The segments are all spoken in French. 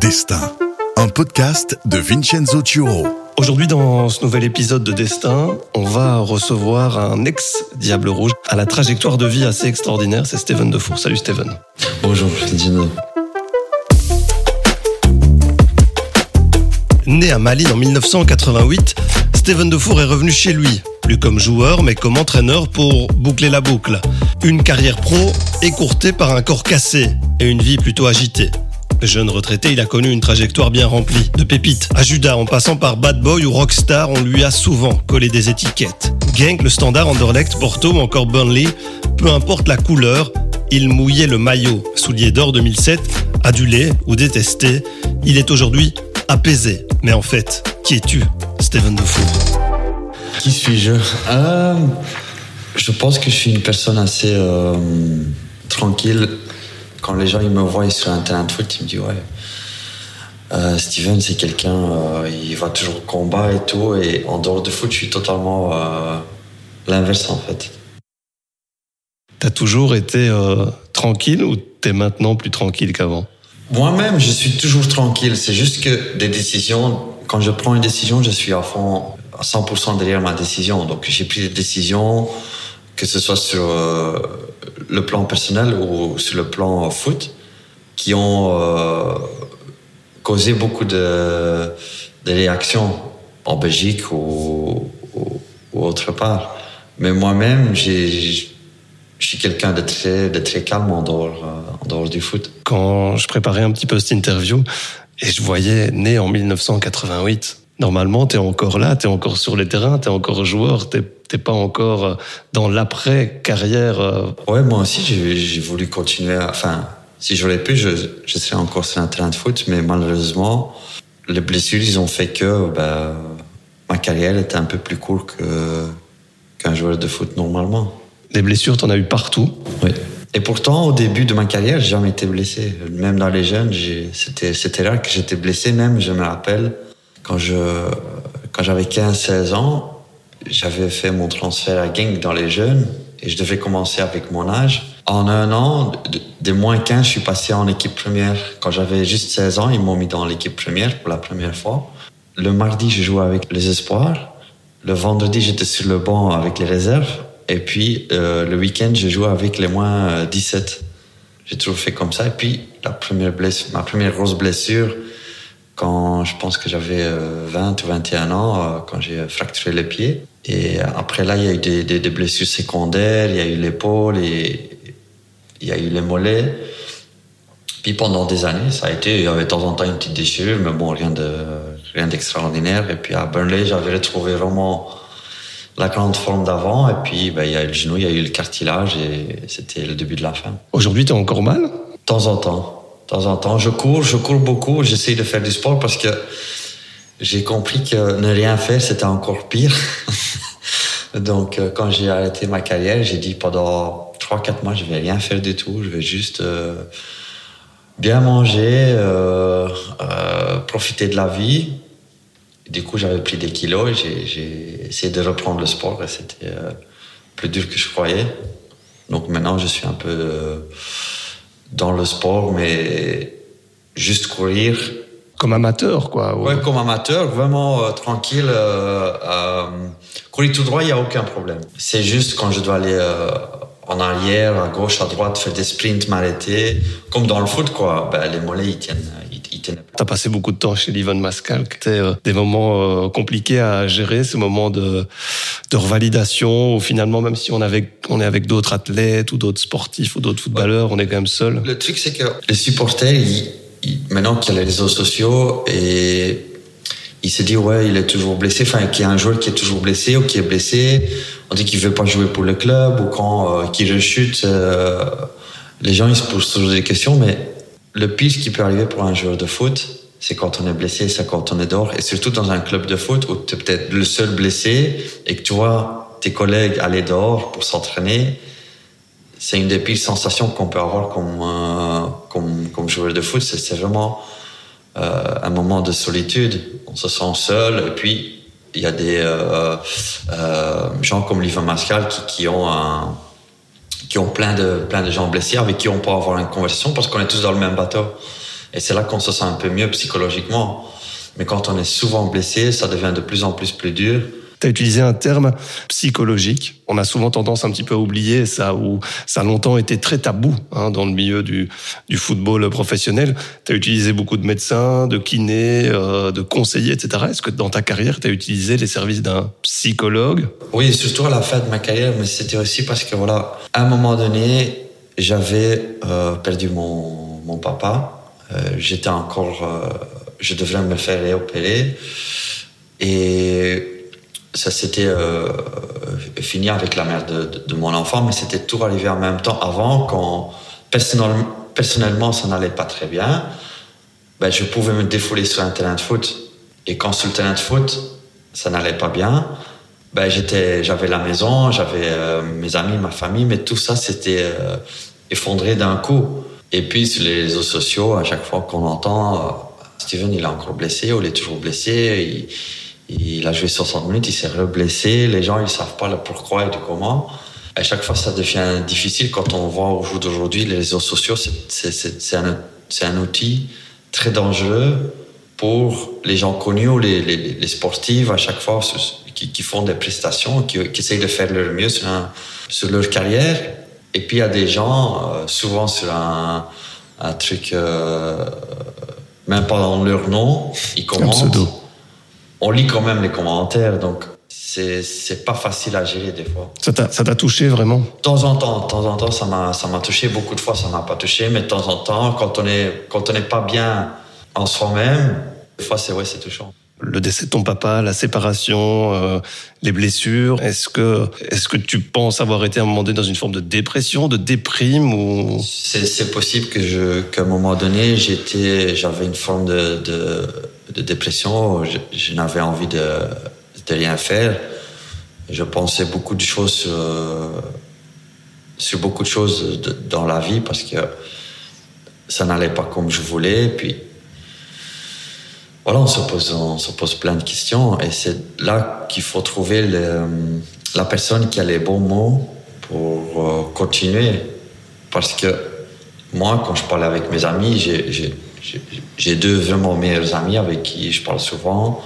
Destin, un podcast de Vincenzo Turo. Aujourd'hui, dans ce nouvel épisode de Destin, on va recevoir un ex-Diable Rouge à la trajectoire de vie assez extraordinaire. C'est Steven Defour. Salut Steven. Bonjour, Dino. Né à Malines en 1988, Steven Defour est revenu chez lui, plus comme joueur mais comme entraîneur pour boucler la boucle. Une carrière pro écourtée par un corps cassé et une vie plutôt agitée. Jeune retraité, il a connu une trajectoire bien remplie. De pépites à Judas, en passant par Bad Boy ou Rockstar, on lui a souvent collé des étiquettes. Gang, le standard, Anderlecht, Porto ou encore Burnley, peu importe la couleur, il mouillait le maillot. Soulier d'or 2007, adulé ou détesté, il est aujourd'hui apaisé. Mais en fait, qui es-tu, Steven Defour Qui suis-je? Euh, Je pense que je suis une personne assez euh, tranquille. Quand les gens ils me voient sur un terrain de foot, ils me disent ouais. euh, Steven, c'est quelqu'un, euh, il va toujours au combat et tout. Et en dehors de foot, je suis totalement euh, l'inverse en fait. T'as toujours été tranquille ou t'es maintenant plus tranquille qu'avant? Moi-même, je suis toujours tranquille. C'est juste que des décisions, quand je prends une décision, je suis à fond, à 100% derrière ma décision. Donc j'ai pris des décisions, que ce soit sur euh, le plan personnel ou sur le plan foot, qui ont euh, causé beaucoup de, réactions en Belgique ou, autre part. Mais moi-même, je suis quelqu'un de très, calme en dehors, euh, en dehors du foot. Quand je préparais un petit peu cette interview et je voyais né en 1988, normalement t'es encore là, t'es encore sur les terrains, t'es encore joueur, t'es t'es pas encore euh, dans l'après-carrière. euh. Ouais, moi aussi, j'ai voulu continuer. à- Enfin, si j'aurais pu, je, je serais encore sur un terrain de foot, mais malheureusement, les blessures, ils ont fait que ben, ma carrière était un peu plus courte qu'un joueur de foot normalement. Des blessures, t'en as eu partout. Oui. Et pourtant, au début de ma carrière, j'ai jamais été blessé. Même dans les jeunes, c'était rare que j'étais blessé. Même, je me rappelle, quand je quand j'avais 15-16 ans, j'avais fait mon transfert à Genk dans les jeunes et je devais commencer avec mon âge. En un an, de- des moins 15, je suis passé en équipe première. Quand j'avais juste 16 ans, ils m'ont mis dans l'équipe première pour la première fois. Le mardi, je jouais avec les espoirs. Le vendredi, j'étais sur le banc avec les réserves. Et puis, euh, le week-end, je jouais avec les moins euh, 17. J'ai toujours fait comme ça. Et puis, la première blessure, ma première grosse blessure, quand je pense que j'avais euh, 20 ou 21 ans, euh, quand j'ai fracturé les pieds. Et après là, il y a eu des, des, des blessures secondaires, il y a eu l'épaule et il y a eu les mollets. Puis pendant des années, ça a été, il y avait de temps en temps une petite déchirure, mais bon, rien de rien d'extraordinaire. Et puis à Burnley, j'avais retrouvé vraiment la grande forme d'avant. Et puis, ben, il y a eu le genou, il y a eu le cartilage, et c'était le début de la fin. Aujourd'hui, t'es encore mal? De temps en temps, de temps en temps, je cours, je cours beaucoup. J'essaye de faire du sport parce que j'ai compris que ne rien faire, c'était encore pire. Donc, euh, quand j'ai arrêté ma carrière, j'ai dit pendant 3-4 mois, je vais rien faire du tout. Je vais juste euh, bien manger, euh, profiter de la vie. Du coup, j'avais pris des kilos et j'ai- essayé de reprendre le sport et c'était plus dur que je croyais. Donc maintenant, je suis un peu dans le sport, mais juste courir. Comme amateur, quoi. Ouais, comme amateur, vraiment euh, tranquille. euh, euh, courir tout droit, il n'y a aucun problème. C'est juste quand je dois aller euh, en arrière, à gauche, à droite, faire des sprints, m'arrêter. Comme dans le foot, quoi. Ben, les mollets, ils tiennent. Ils, ils tiennent. T'as passé beaucoup de temps chez Livon Mascal. C'était euh, des moments euh, compliqués à gérer, ces moments de, de revalidation où finalement, même si on, avait, on est avec d'autres athlètes ou d'autres sportifs ou d'autres footballeurs, on est quand même seul. Le truc, c'est que les supporters, ils- maintenant qu'il y a les réseaux sociaux, et ils se disent, ouais, il est toujours blessé. Enfin, qu'il y a un joueur qui est toujours blessé ou qui est blessé. On dit qu'il veut pas jouer pour le club ou quand euh, qu'il rechute. euh, les gens, ils se posent toujours des questions, mais le pire qui peut arriver pour un joueur de foot, c'est quand on est blessé, c'est quand on est dehors. Et surtout dans un club de foot où tu es peut-être le seul blessé et que tu vois tes collègues aller dehors pour s'entraîner c'est une des pires sensations qu'on peut avoir comme, euh, comme, comme joueur de foot. C'est vraiment euh, un moment de solitude. On se sent seul et puis il y a des euh, euh, gens comme Liva Mascal qui, qui ont un, qui ont plein de, plein de gens blessés avec qui on peut avoir une conversation parce qu'on est tous dans le même bateau. Et c'est là qu'on se sent un peu mieux psychologiquement. Mais quand on est souvent blessé, ça devient de plus en plus plus dur. Tu as utilisé un terme psychologique. On a souvent tendance un petit peu à oublier ça, ou ça a longtemps été très tabou hein, dans le milieu du, du football professionnel. Tu as utilisé beaucoup de médecins, de kinés, euh, de conseillers, etc. Est-ce que dans ta carrière, tu as utilisé les services d'un psychologue? Oui, surtout à la fin de ma carrière, mais c'était aussi parce que, voilà, à un moment donné, j'avais euh, perdu mon, mon papa. Euh, J'étais encore... Je devrais me faire réopérer. Et ça s'était euh, fini avec la mère de, mon enfant, mais c'était tout arrivé en même temps avant, quand personnel, personnellement ça n'allait pas très bien. Ben, je pouvais me défouler sur un terrain de foot. Et quand sur le terrain de foot, ça n'allait pas bien, ben, j'avais la maison, j'avais euh, mes amis, ma famille, mais tout ça s'était euh, effondré d'un coup. Et puis sur les réseaux sociaux, à chaque fois qu'on entend euh, Steven, il est encore blessé, ou il est toujours blessé, il a joué 60 minutes, il s'est reblessé. Les gens, ils savent pas le pourquoi et du comment. À chaque fois, ça devient difficile quand on voit au jour d'aujourd'hui les réseaux sociaux. C'est un, outil très dangereux pour les gens connus les, sportifs à chaque fois qui, qui font des prestations, qui, essayent de faire leur mieux sur, leur carrière. Et puis il y a des gens, euh, souvent sur un, un truc, euh, même pas dans leur nom, ils commentent on lit quand même les commentaires, donc c'est pas facile à gérer des fois. Ça t'a touché vraiment? De temps en temps, de temps en temps, ça m'a touché. Beaucoup de fois, ça m'a pas touché, mais de temps en temps, quand on est quand on n'est pas bien en soi-même, des fois, c'est ouais, c'est touchant. Le décès de ton papa, la séparation, euh, les blessures. Est-ce que est-ce que tu penses avoir été à un moment donné dans une forme de dépression, de déprime ou? C'est possible que je qu'à un moment donné, j'étais j'avais une forme de, de dépression, je, n'avais envie de, de, rien faire. Je pensais beaucoup de choses sur, sur beaucoup de choses dans la vie parce que ça n'allait pas comme je voulais. Puis voilà, on se pose, on se pose plein de questions et c'est là qu'il faut trouver la personne qui a les bons mots pour euh, continuer. Parce que moi, quand je parlais avec mes amis, j'ai deux vraiment meilleurs amis avec qui je parle souvent.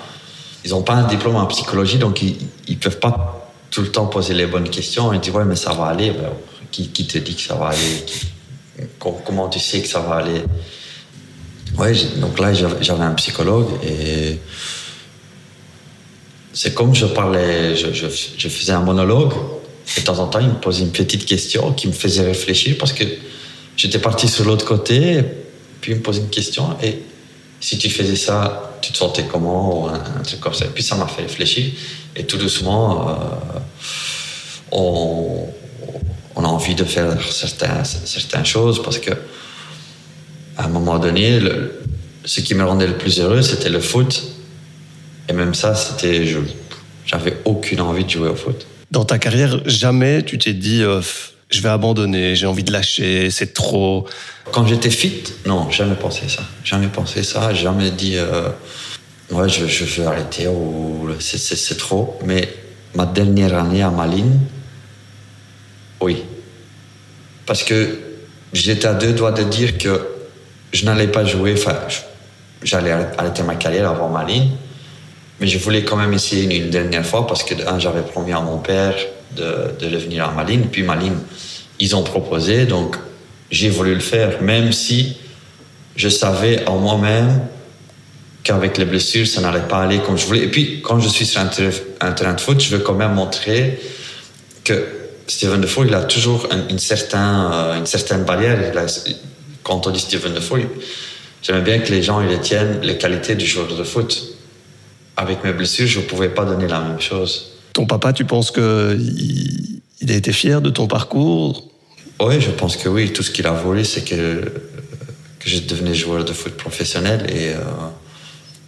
Ils n'ont pas un diplôme en psychologie, donc ils ne peuvent pas tout le temps poser les bonnes questions. Ils disent Ouais, mais ça va aller. Ben, qui, qui, te dit que ça va aller? Comment tu sais que ça va aller? Ouais, donc là, j'avais un psychologue et c'est comme je parlais, je, faisais un monologue. Et de temps en temps, il me posait une petite question qui me faisait réfléchir parce que j'étais parti sur l'autre côté puis il me posait une question et si tu faisais ça, tu te sentais comment ou un, truc comme ça. Et puis ça m'a fait réfléchir et tout doucement, euh, on, a envie de faire certaines choses parce que à un moment donné, le, ce qui me rendait le plus heureux, c'était le foot. Et même ça, c'était, j'avais aucune envie de jouer au foot. Dans ta carrière, jamais tu t'es dit, euh, je vais abandonner, j'ai envie de lâcher, c'est trop. Quand j'étais fit, non, jamais pensé ça. Jamais pensé ça, jamais dit, euh, ouais, je, je, veux arrêter ou c'est trop. Mais ma dernière année à Malines, oui. Parce que j'étais à deux doigts de dire que je n'allais pas jouer, enfin, j'allais arrêter ma carrière avant Malines. Mais je voulais quand même essayer une, dernière fois parce que, j'avais promis à mon père de, de venir à Malines. Puis Malines, ils ont proposé, donc j'ai voulu le faire, même si je savais en moi-même qu'avec les blessures, ça n'allait pas aller comme je voulais. Et puis, quand je suis sur un, terrain de foot, je veux quand même montrer que Steven Defoe, il a toujours une, une, certain, euh, une certaine barrière. Quand on dit Steven Defoe, j'aimais bien que les gens ils tiennent les qualités du joueur de foot. Avec mes blessures, je ne pouvais pas donner la même chose. Ton papa, tu penses qu'il il a été fier de ton parcours? Oui, je pense que oui. Tout ce qu'il a voulu, c'est que, que je devenais joueur de foot professionnel et euh,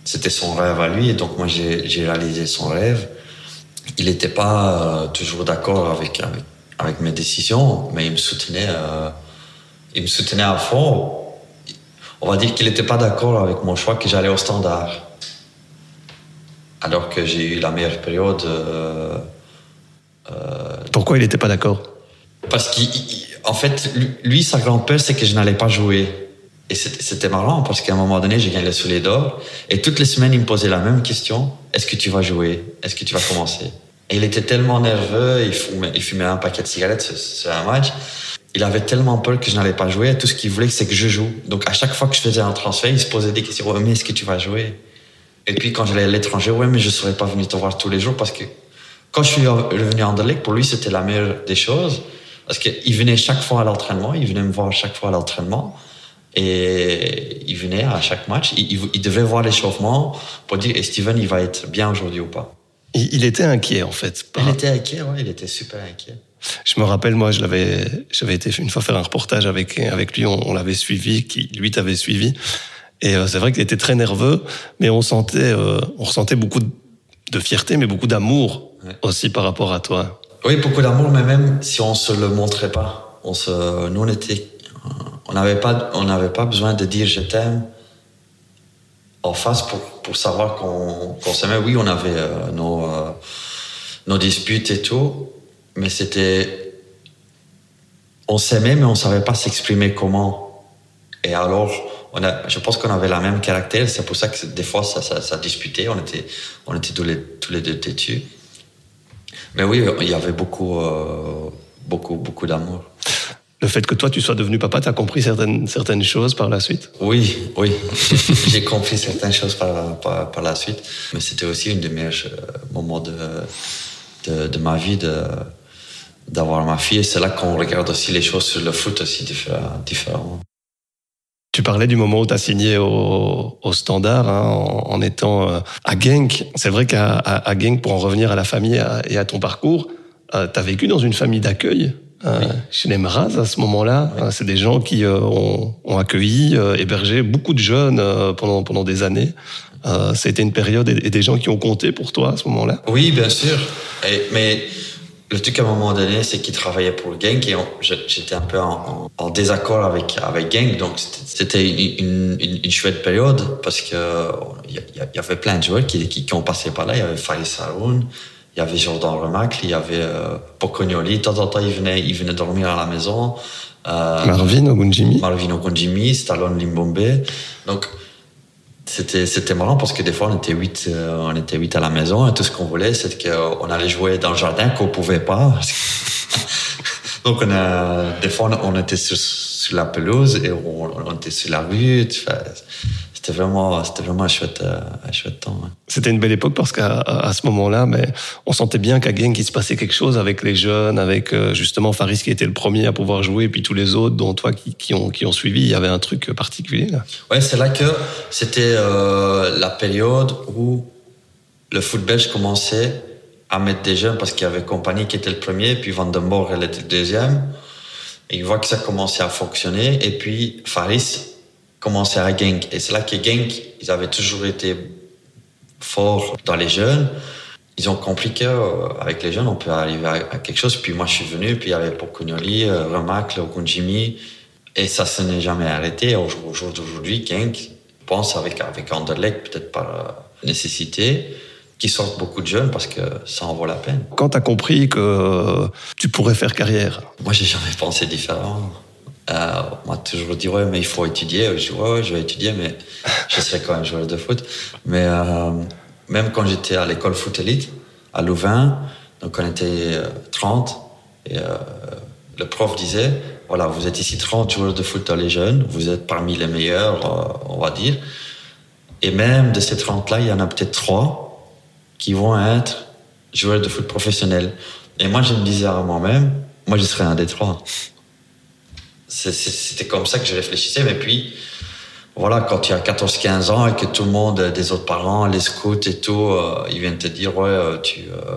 c'était son rêve à lui. Et donc, moi, j'ai réalisé son rêve. Il n'était pas euh, toujours d'accord avec, avec, avec, mes décisions, mais il me soutenait, euh, il me soutenait à fond. On va dire qu'il n'était pas d'accord avec mon choix que j'allais au standard. Alors que j'ai eu la meilleure période euh, euh, Pourquoi il n'était pas d'accord? Parce qu'en fait, lui, sa grande peur, c'est que je n'allais pas jouer. Et c'était marrant parce qu'à un moment donné, j'ai gagné le Soleil d'Or. Et toutes les semaines, il me posait la même question. Est-ce que tu vas jouer? Est-ce que tu vas commencer? Et il était tellement nerveux, il fumait, il fumait un paquet de cigarettes sur un match. Il avait tellement peur que je n'allais pas jouer. Tout ce qu'il voulait, c'est que je joue. Donc à chaque fois que je faisais un transfert, il se posait des questions. mais est-ce que tu vas jouer? Et puis quand j'allais à l'étranger, ouais, mais je ne serais pas venu te voir tous les jours parce que quand je suis revenu en Anderlecht, pour lui, c'était la meilleure des choses. Parce qu'il venait chaque fois à l'entraînement, il venait me voir chaque fois à l'entraînement. Et il venait à chaque match, il, devait voir l'échauffement pour dire Steven, il va être bien aujourd'hui ou pas? Il, était inquiet en fait. Il était inquiet, ouais, il était super inquiet. Je me rappelle, moi, je l'avais, j'avais été une fois faire un reportage avec avec lui, on, l'avait suivi, qui lui t'avait suivi, et euh, c'est vrai qu'il était très nerveux, mais on sentait, euh, on ressentait beaucoup de fierté, mais beaucoup d'amour aussi par rapport à toi. Oui, beaucoup d'amour, mais même si on se le montrait pas, on se, nous on était on n'avait pas, on n'avait pas besoin de dire je t'aime en face pour, pour savoir qu'on s'aimait. Oui, on avait euh, nos, nos disputes et tout, mais c'était. On s'aimait, mais on savait pas s'exprimer comment. Et alors, on a, je pense qu'on avait la même caractère. C'est pour ça que des fois, ça, ça, disputait. On était, on était tous les, tous les deux têtus. Mais oui, il y avait beaucoup, euh, beaucoup, beaucoup d'amour le fait que toi, tu sois devenu papa, tu as compris certaines, certaines choses par la suite? Oui, oui. J'ai compris certaines choses par, par, la suite. Mais c'était aussi une des meilleurs euh, moments de, de, de ma vie d'avoir ma fille. Et c'est là qu'on regarde aussi les choses sur le foot aussi différemment. Tu parlais du moment où tu as signé au, au Standard hein, en, étant euh, à Genk. C'est vrai qu'à à, Genk, pour en revenir à la famille et à ton parcours, euh, tu as vécu dans une famille d'accueil euh, chez les Maras à ce moment-là. Euh, c'est des gens qui ont, ont, accueilli, hébergé beaucoup de jeunes pendant, pendant des années. ça a été une période et, des gens qui ont compté pour toi à ce moment-là? Oui, bien sûr. mais le truc à un moment donné, c'est qu'ils travaillaient pour Genk et j'étais un peu en, en, désaccord avec, avec Genk. Donc c'était une, une, une, chouette période parce qu'il y, y, avait plein de joueurs qui, qui, ont passé par là. Il y avait Faris Saroun, il y avait Jordan Remacle, il y avait euh, Pocognoli. De temps en temps, il venait, il venait dormir à la maison. Euh, Marvin Ogunjimi. Marvin Ogunjimi, Stallone Limbombe. Donc, c'était, c'était marrant parce que des fois, on était huit, euh, on était huit à la maison et tout ce qu'on voulait, c'était qu'on allait jouer dans le jardin qu'on pouvait pas. Donc, on a, des fois, on était sur, sur la pelouse et on, on était sur la rue c'était vraiment, c'était vraiment un chouette, euh, un chouette temps. C'était une belle époque parce qu'à à ce moment-là, mais on sentait bien qu'à Genk, il se passait quelque chose avec les jeunes, avec euh, justement Faris qui était le premier à pouvoir jouer, et puis tous les autres, dont toi qui, qui ont, qui ont suivi, il y avait un truc particulier. Là. Ouais, c'est là que c'était euh, la période où le foot belge commençait à mettre des jeunes parce qu'il y avait Compagnie qui était le premier, puis Van den Borg, elle était le deuxième. Et il voit que ça commençait à fonctionner, et puis Faris, commencé à Genk. Et c'est là que Genk, ils avaient toujours été forts dans les jeunes. Ils ont compris qu'avec euh, les jeunes, on peut arriver à, quelque chose. Puis moi, je suis venu, puis il y avait Pokunyoli, euh, Remacle, Okunjimi. Et ça se n'est jamais arrêté. Au jour d'aujourd'hui, Genk pense avec, avec Anderlecht, peut-être par euh, nécessité, qui sortent beaucoup de jeunes parce que ça en vaut la peine. Quand tu as compris que tu pourrais faire carrière? Moi, j'ai jamais pensé différent. Euh, on m'a toujours dit, ouais, mais il faut étudier. Je dis, ouais, je vais étudier, mais je serai quand même joueur de foot. Mais euh, même quand j'étais à l'école foot élite, à Louvain, donc on était 30, euh, et euh, le prof disait, voilà, vous êtes ici 30 joueurs de foot dans les jeunes, vous êtes parmi les meilleurs, euh, on va dire. Et même de ces 30-là, il y en a peut-être 3 qui vont être joueurs de foot professionnels. Et moi, je me disais à moi-même, moi, je serais un des trois c'était comme ça que je réfléchissais. Mais puis, voilà, quand tu as 14-15 ans et que tout le monde, des autres parents, les scouts et tout, euh, ils viennent te dire, ouais, euh, tu, euh,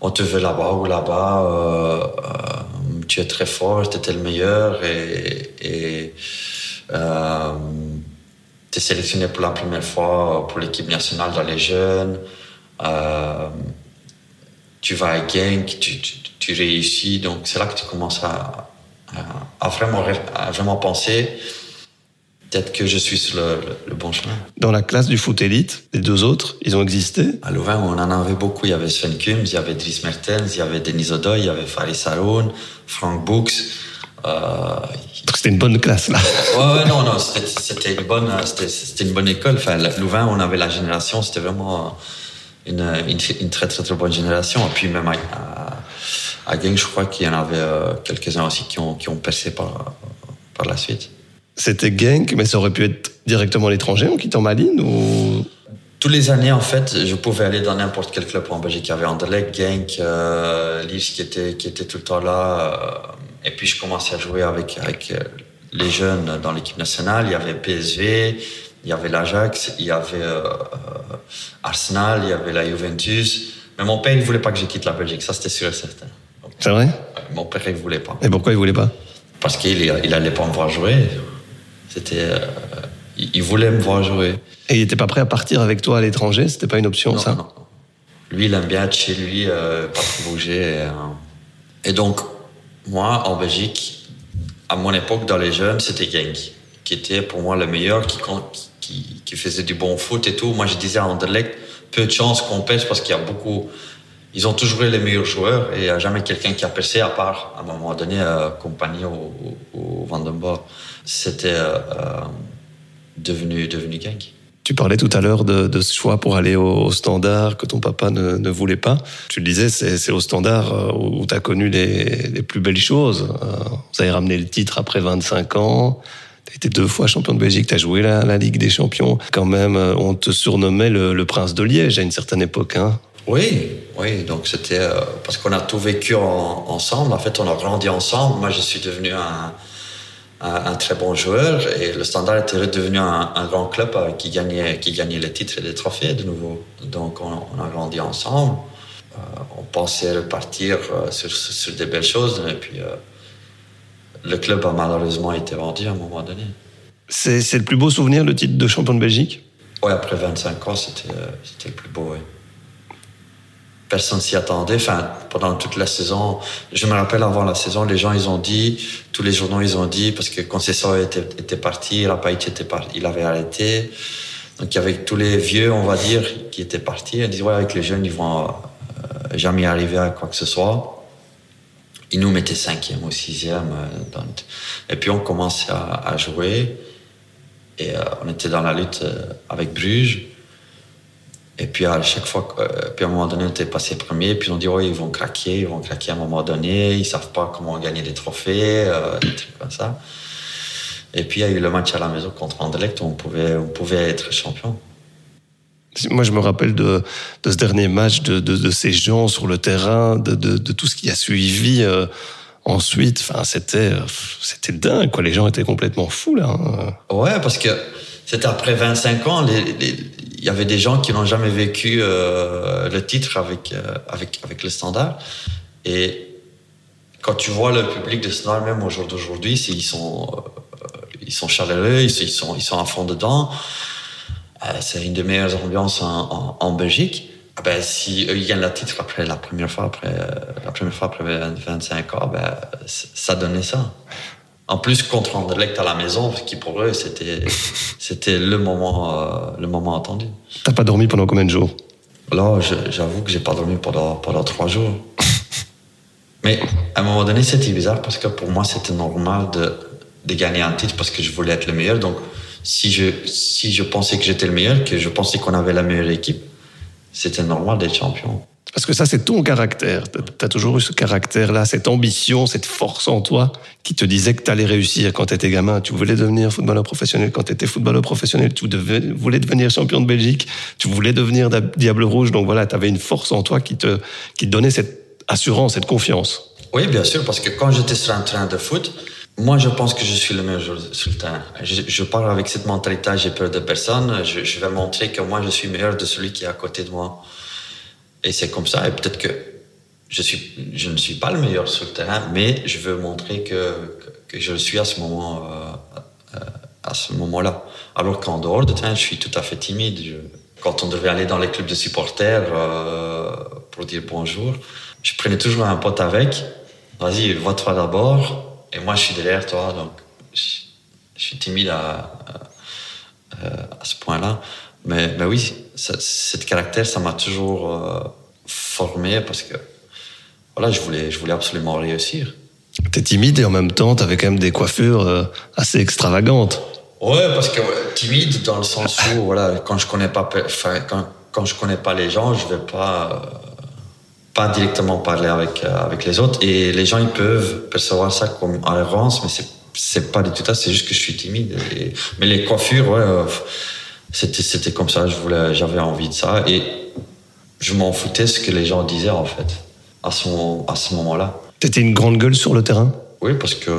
on te veut là-bas ou là-bas, tu es très fort, tu étais le meilleur et, et tu es sélectionné pour la première fois pour l'équipe nationale dans les jeunes. tu vas à Genk, tu, tu réussis, donc c'est là que tu commences à, à vraiment, à vraiment penser peut-être que je suis sur le, bon chemin. Dans la classe du foot élite, les deux autres, ils ont existé À Louvain, on en avait beaucoup. Il y avait Sven Kums, il y avait Dries Mertens, il y avait Denis Odoy, il y avait Faris Saroun, Frank Books. Euh, c'était une bonne classe, là. Ouais, ouais non, non, c'était une bonne, une bonne école. Enfin, Louvain, on avait la génération, c'était vraiment une, une, une, très, très, très bonne génération. Et puis même à, à, Genk, je crois qu'il y en avait euh, quelques-uns aussi qui ont, qui ont percé par, par la suite. C'était Genk, mais ça aurait pu être directement l'étranger en quittant Malines ou? Tous les années, en fait, je pouvais aller dans n'importe quel club en Belgique. Il y avait Anderlecht, Genk, euh, qui était, qui était tout le temps là. Euh, et puis, je commençais à jouer avec, avec euh, les jeunes dans l'équipe nationale. Il y avait PSV, il y avait l'Ajax, il y avait euh, Arsenal, il y avait la Juventus. Mais mon père, il voulait pas que je quitte la Belgique. Ça, c'était sûr et certain. C'est vrai? Mon père, il voulait pas. Et pourquoi il voulait pas? Parce qu'il il allait pas me voir jouer. C'était il voulait me voir jouer. Et il n'était pas prêt à partir avec toi à l'étranger? C'était pas une option, ça? Non. Lui, il aime bien être chez lui, euh, pas trop bouger. Et, euh, et, donc, moi, en Belgique, à mon époque, dans les jeunes, c'était Genk, qui était pour moi le meilleur, qui, qui, qui faisait du bon foot et tout. Moi, je disais à Anderlecht, peu de chance qu'on pêche parce qu'il y a beaucoup. Ils ont toujours eu les meilleurs joueurs et il n'y a jamais quelqu'un qui a percé à part, à un moment donné, euh, compagnie au, Vandenborg. C'était. Euh, euh devenu, devenu gang. Tu parlais tout à l'heure de, ce choix pour aller au, standard que ton papa ne, voulait pas. Tu le disais, c'est au standard euh, où tu as connu les, plus belles choses. Vous avez ramené le titre après 25 ans. Tu as été deux fois champion de Belgique, tu as joué la, Ligue des Champions. Quand même, on te surnommait le, le prince de Liège à une certaine époque. Hein. Oui, oui. Donc c'était euh, parce qu'on a tout vécu en, ensemble. En fait, on a grandi ensemble. Moi, je suis devenu un un, très bon joueur et le Standard était redevenu un, un grand club qui gagnait, qui gagnait les titres et les trophées de nouveau. Donc on, on a grandi ensemble. Euh, on pensait repartir euh, sur, sur, des belles choses et puis le club a malheureusement été vendu à un moment donné. C'est le plus beau souvenir, le titre de champion de Belgique? Oui, après 25 ans, c'était le plus beau, oui personne s'y attendait. Pendant toute la saison, je me rappelle avant la saison, les gens ils ont dit, tous les journaux ils ont dit, parce que Concessor était, était parti, Rapaït était parti, il avait arrêté. Donc il y avait tous les vieux, on va dire, qui étaient partis. Ils disaient ouais, avec les jeunes, ils vont euh, jamais arriver à quoi que ce soit. Ils nous mettaient cinquième ou sixième. Euh, et puis on commençait à, jouer. Et euh, on était dans la lutte avec Bruges. Et puis à chaque fois, euh, puis à un moment donné, on était passé premier, puis on dit, oh, ils vont craquer, ils vont craquer à un moment donné, ils savent pas comment gagner des trophées, euh, des trucs comme ça. Et puis il y a eu le match à la maison contre Anderlecht où on pouvait, on pouvait être champion. Moi, je me rappelle de, de ce dernier match, de, de, de, ces gens sur le terrain, de, de tout ce qui a suivi euh, ensuite. Enfin, c'était, c'était dingue, quoi. Les gens étaient complètement fous, là. Hein. Ouais, parce que c'était après 25 ans, les, les il y avait des gens qui n'ont jamais vécu euh, le titre avec, euh, avec, avec le standard. Et quand tu vois le public de standard, même au jour d'aujourd'hui, ils sont, euh, ils sont chaleureux, ils, sont, ils sont à fond dedans. c'est une des meilleures ambiances en, Belgique. Ah ben, si eux, ils gagnent le titre après la première fois, après, la première fois après 25 ans, ben, ça donnait ça. En plus, contre Anderlecht à la maison, qui pour eux, c'était, c'était le moment, euh, le moment attendu. T'as pas dormi pendant combien de jours? Là, j'avoue que j'ai pas dormi pendant, pendant trois jours. Mais à un moment donné, c'était bizarre parce que pour moi, c'était normal de, de gagner un titre parce que je voulais être le meilleur. Donc, si je, si je pensais que j'étais le meilleur, que je pensais qu'on avait la meilleure équipe, c'était normal d'être champion. Parce que ça, c'est ton caractère. Tu as toujours eu ce caractère-là, cette ambition, cette force en toi qui te disait que tu allais réussir quand tu étais gamin. Tu voulais devenir footballeur professionnel. Quand tu étais footballeur professionnel, tu voulais devenir champion de Belgique. Tu voulais devenir Diable Rouge. Donc voilà, tu avais une force en toi qui te, qui donnait cette assurance, cette confiance. Oui, bien sûr, parce que quand j'étais sur un terrain de foot, moi, je pense que je suis le meilleur sur le terrain. Je, parle avec cette mentalité, j'ai peur de personne. Je vais montrer que moi, je suis meilleur de celui qui est à côté de moi. Et c'est comme ça. Et peut-être que je, suis, je ne suis pas le meilleur sur le terrain, mais je veux montrer que, je le suis à ce moment, euh, à ce moment-là. Alors qu'en dehors de terrain, je suis tout à fait timide. quand on devait aller dans les clubs de supporters euh, pour dire bonjour, je prenais toujours un pote avec. Vas-y, vois toi d'abord. Et moi, je suis derrière toi. Donc, je, suis timide à ce point-là. Mais, mais oui, ça, cette caractère, ça m'a toujours euh, formé parce que voilà, je voulais, je voulais absolument réussir. T'es timide et en même temps, t'avais quand même des coiffures euh, assez extravagantes. Ouais, parce que timide dans le sens où, voilà, quand je connais pas, quand, quand je connais pas les gens, je vais pas, pas directement parler avec, avec les autres. Et les gens, ils peuvent percevoir ça comme arrogance, mais c'est, c'est pas du tout ça, c'est juste que je suis timide. mais les coiffures, ouais, c'était, c'était comme ça, je voulais, j'avais envie de ça. Et je m'en foutais ce que les gens disaient, en fait, à ce, à ce moment-là. T'étais une grande gueule sur le terrain? Oui, parce que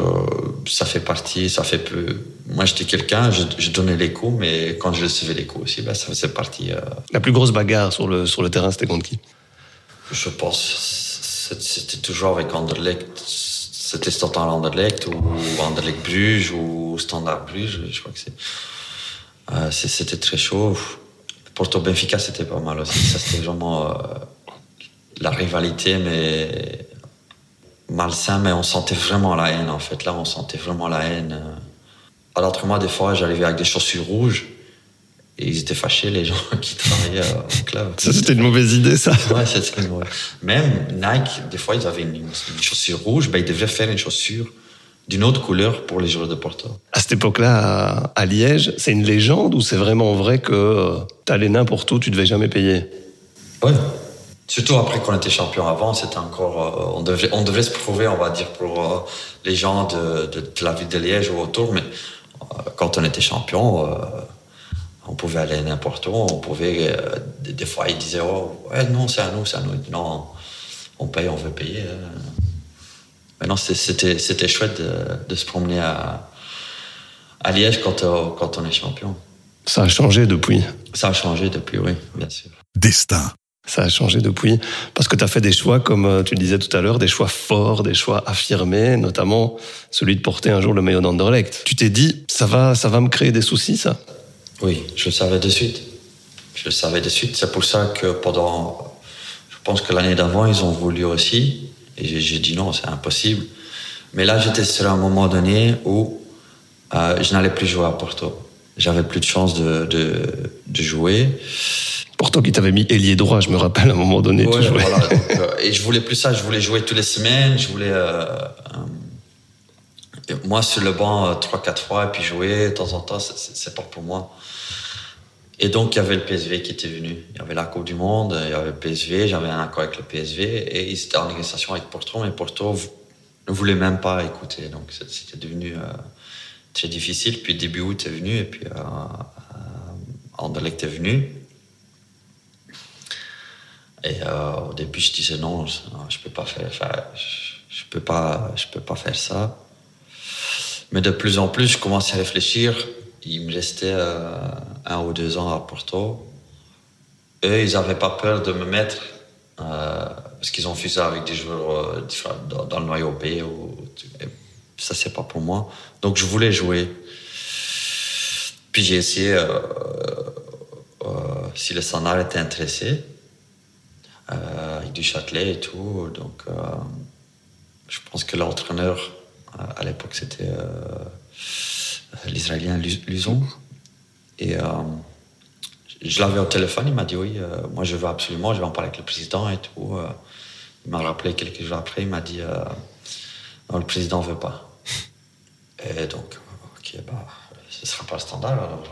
ça fait partie, ça fait peu. Moi, j'étais quelqu'un, je, donnais les coups, mais quand je recevais les coups aussi, ben, ça faisait partie. Euh, La plus grosse bagarre sur le, sur le terrain, c'était contre qui? Je pense c'était toujours avec Anderlecht. C'était Standard Anderlecht ou Anderlecht Bruges ou Standard Bruges, je crois que c'est. Euh, c'était très chaud. Porto Benfica, c'était pas mal aussi. Ça, c'était vraiment euh, la rivalité, mais malsain, mais on sentait vraiment la haine, en fait. Là, on sentait vraiment la haine. Alors que moi, des fois, j'arrivais avec des chaussures rouges et ils étaient fâchés, les gens qui travaillaient au club. Ça, c'était une mauvaise idée, ça. Ouais, c'était une mauvaise. Même Nike, des fois, ils avaient une, chaussure rouge, ben, ils devraient faire une chaussure d'une autre couleur pour les joueurs de Porto. À cette époque-là, à, Liège, c'est une légende ou c'est vraiment vrai que euh, t'allais n'importe où, tu devais jamais payer? Ouais, Surtout après qu'on était champion avant, c'était encore. Euh, on, devait, on devait se prouver, on va dire, pour euh, les gens de, de, la ville de Liège ou autour, mais euh, quand on était champion, on pouvait aller n'importe où, on pouvait. Des, fois, ils disaient Oh, ouais, non, c'est à nous, c'est à nous. Non, on paye, on veut payer. Mais non, c'était, c'était chouette de, de, se promener à, à Liège quand, quand on est champion. Ça a changé depuis Ça a changé depuis, oui, bien sûr. Destin. Ça a changé depuis parce que tu as fait des choix, comme euh, tu le disais tout à l'heure, des choix forts, des choix affirmés, notamment celui de porter un jour le maillot d'Anderlecht. Tu t'es dit, ça va, ça va me créer des soucis, ça? Oui, je le savais de suite. Je le savais de suite. C'est pour ça que pendant, je pense que l'année d'avant, ils ont voulu aussi. Et j'ai dit non, c'est impossible. Mais là, j'étais sur un moment donné où euh, je n'allais plus jouer à Porto. J'avais plus de chance de, de, de jouer. Pourtant, qui t'avait mis ailier droit, je me rappelle à un moment donné. Euh, et je voulais plus ça, je voulais jouer toutes les semaines, je voulais. Euh, moi, sur le banc, 3-4 fois, et puis jouer de temps en temps, c'est pas pour moi. Et donc, il y avait le PSV qui était venu. Il y avait la Coupe du Monde, il y avait le PSV, j'avais un accord avec le PSV, et ils étaient en négociation avec Porto, mais Porto ne voulait même pas écouter. Donc, c'était devenu très difficile. Puis, début août est venu, et puis euh, Anderlecht est venu. Et euh, au début, je disais non, je peux pas je, peux peux pas faire ça. Mais de plus en plus, je commençais à réfléchir. Il me restait euh, un ou deux ans à Porto. Eux, ils n'avaient pas peur de me mettre euh, parce qu'ils ont fait ça avec des joueurs dans, le noyau pays. ça, c'est pas pour moi. Donc, je voulais jouer. Puis j'ai essayé si le Sanar était intéressé. Euh, avec du Châtelet et tout. Donc, euh, je pense que l'entraîneur, euh, à l'époque, c'était l'Israélien Luzon. Et je l'avais au téléphone, il m'a dit oui, moi je veux absolument, je vais en parler avec le président et tout. il m'a rappelé quelques jours après, il m'a dit non, le président ne veut pas. Et donc, ok, bah, ce ne sera pas le standard. Alors,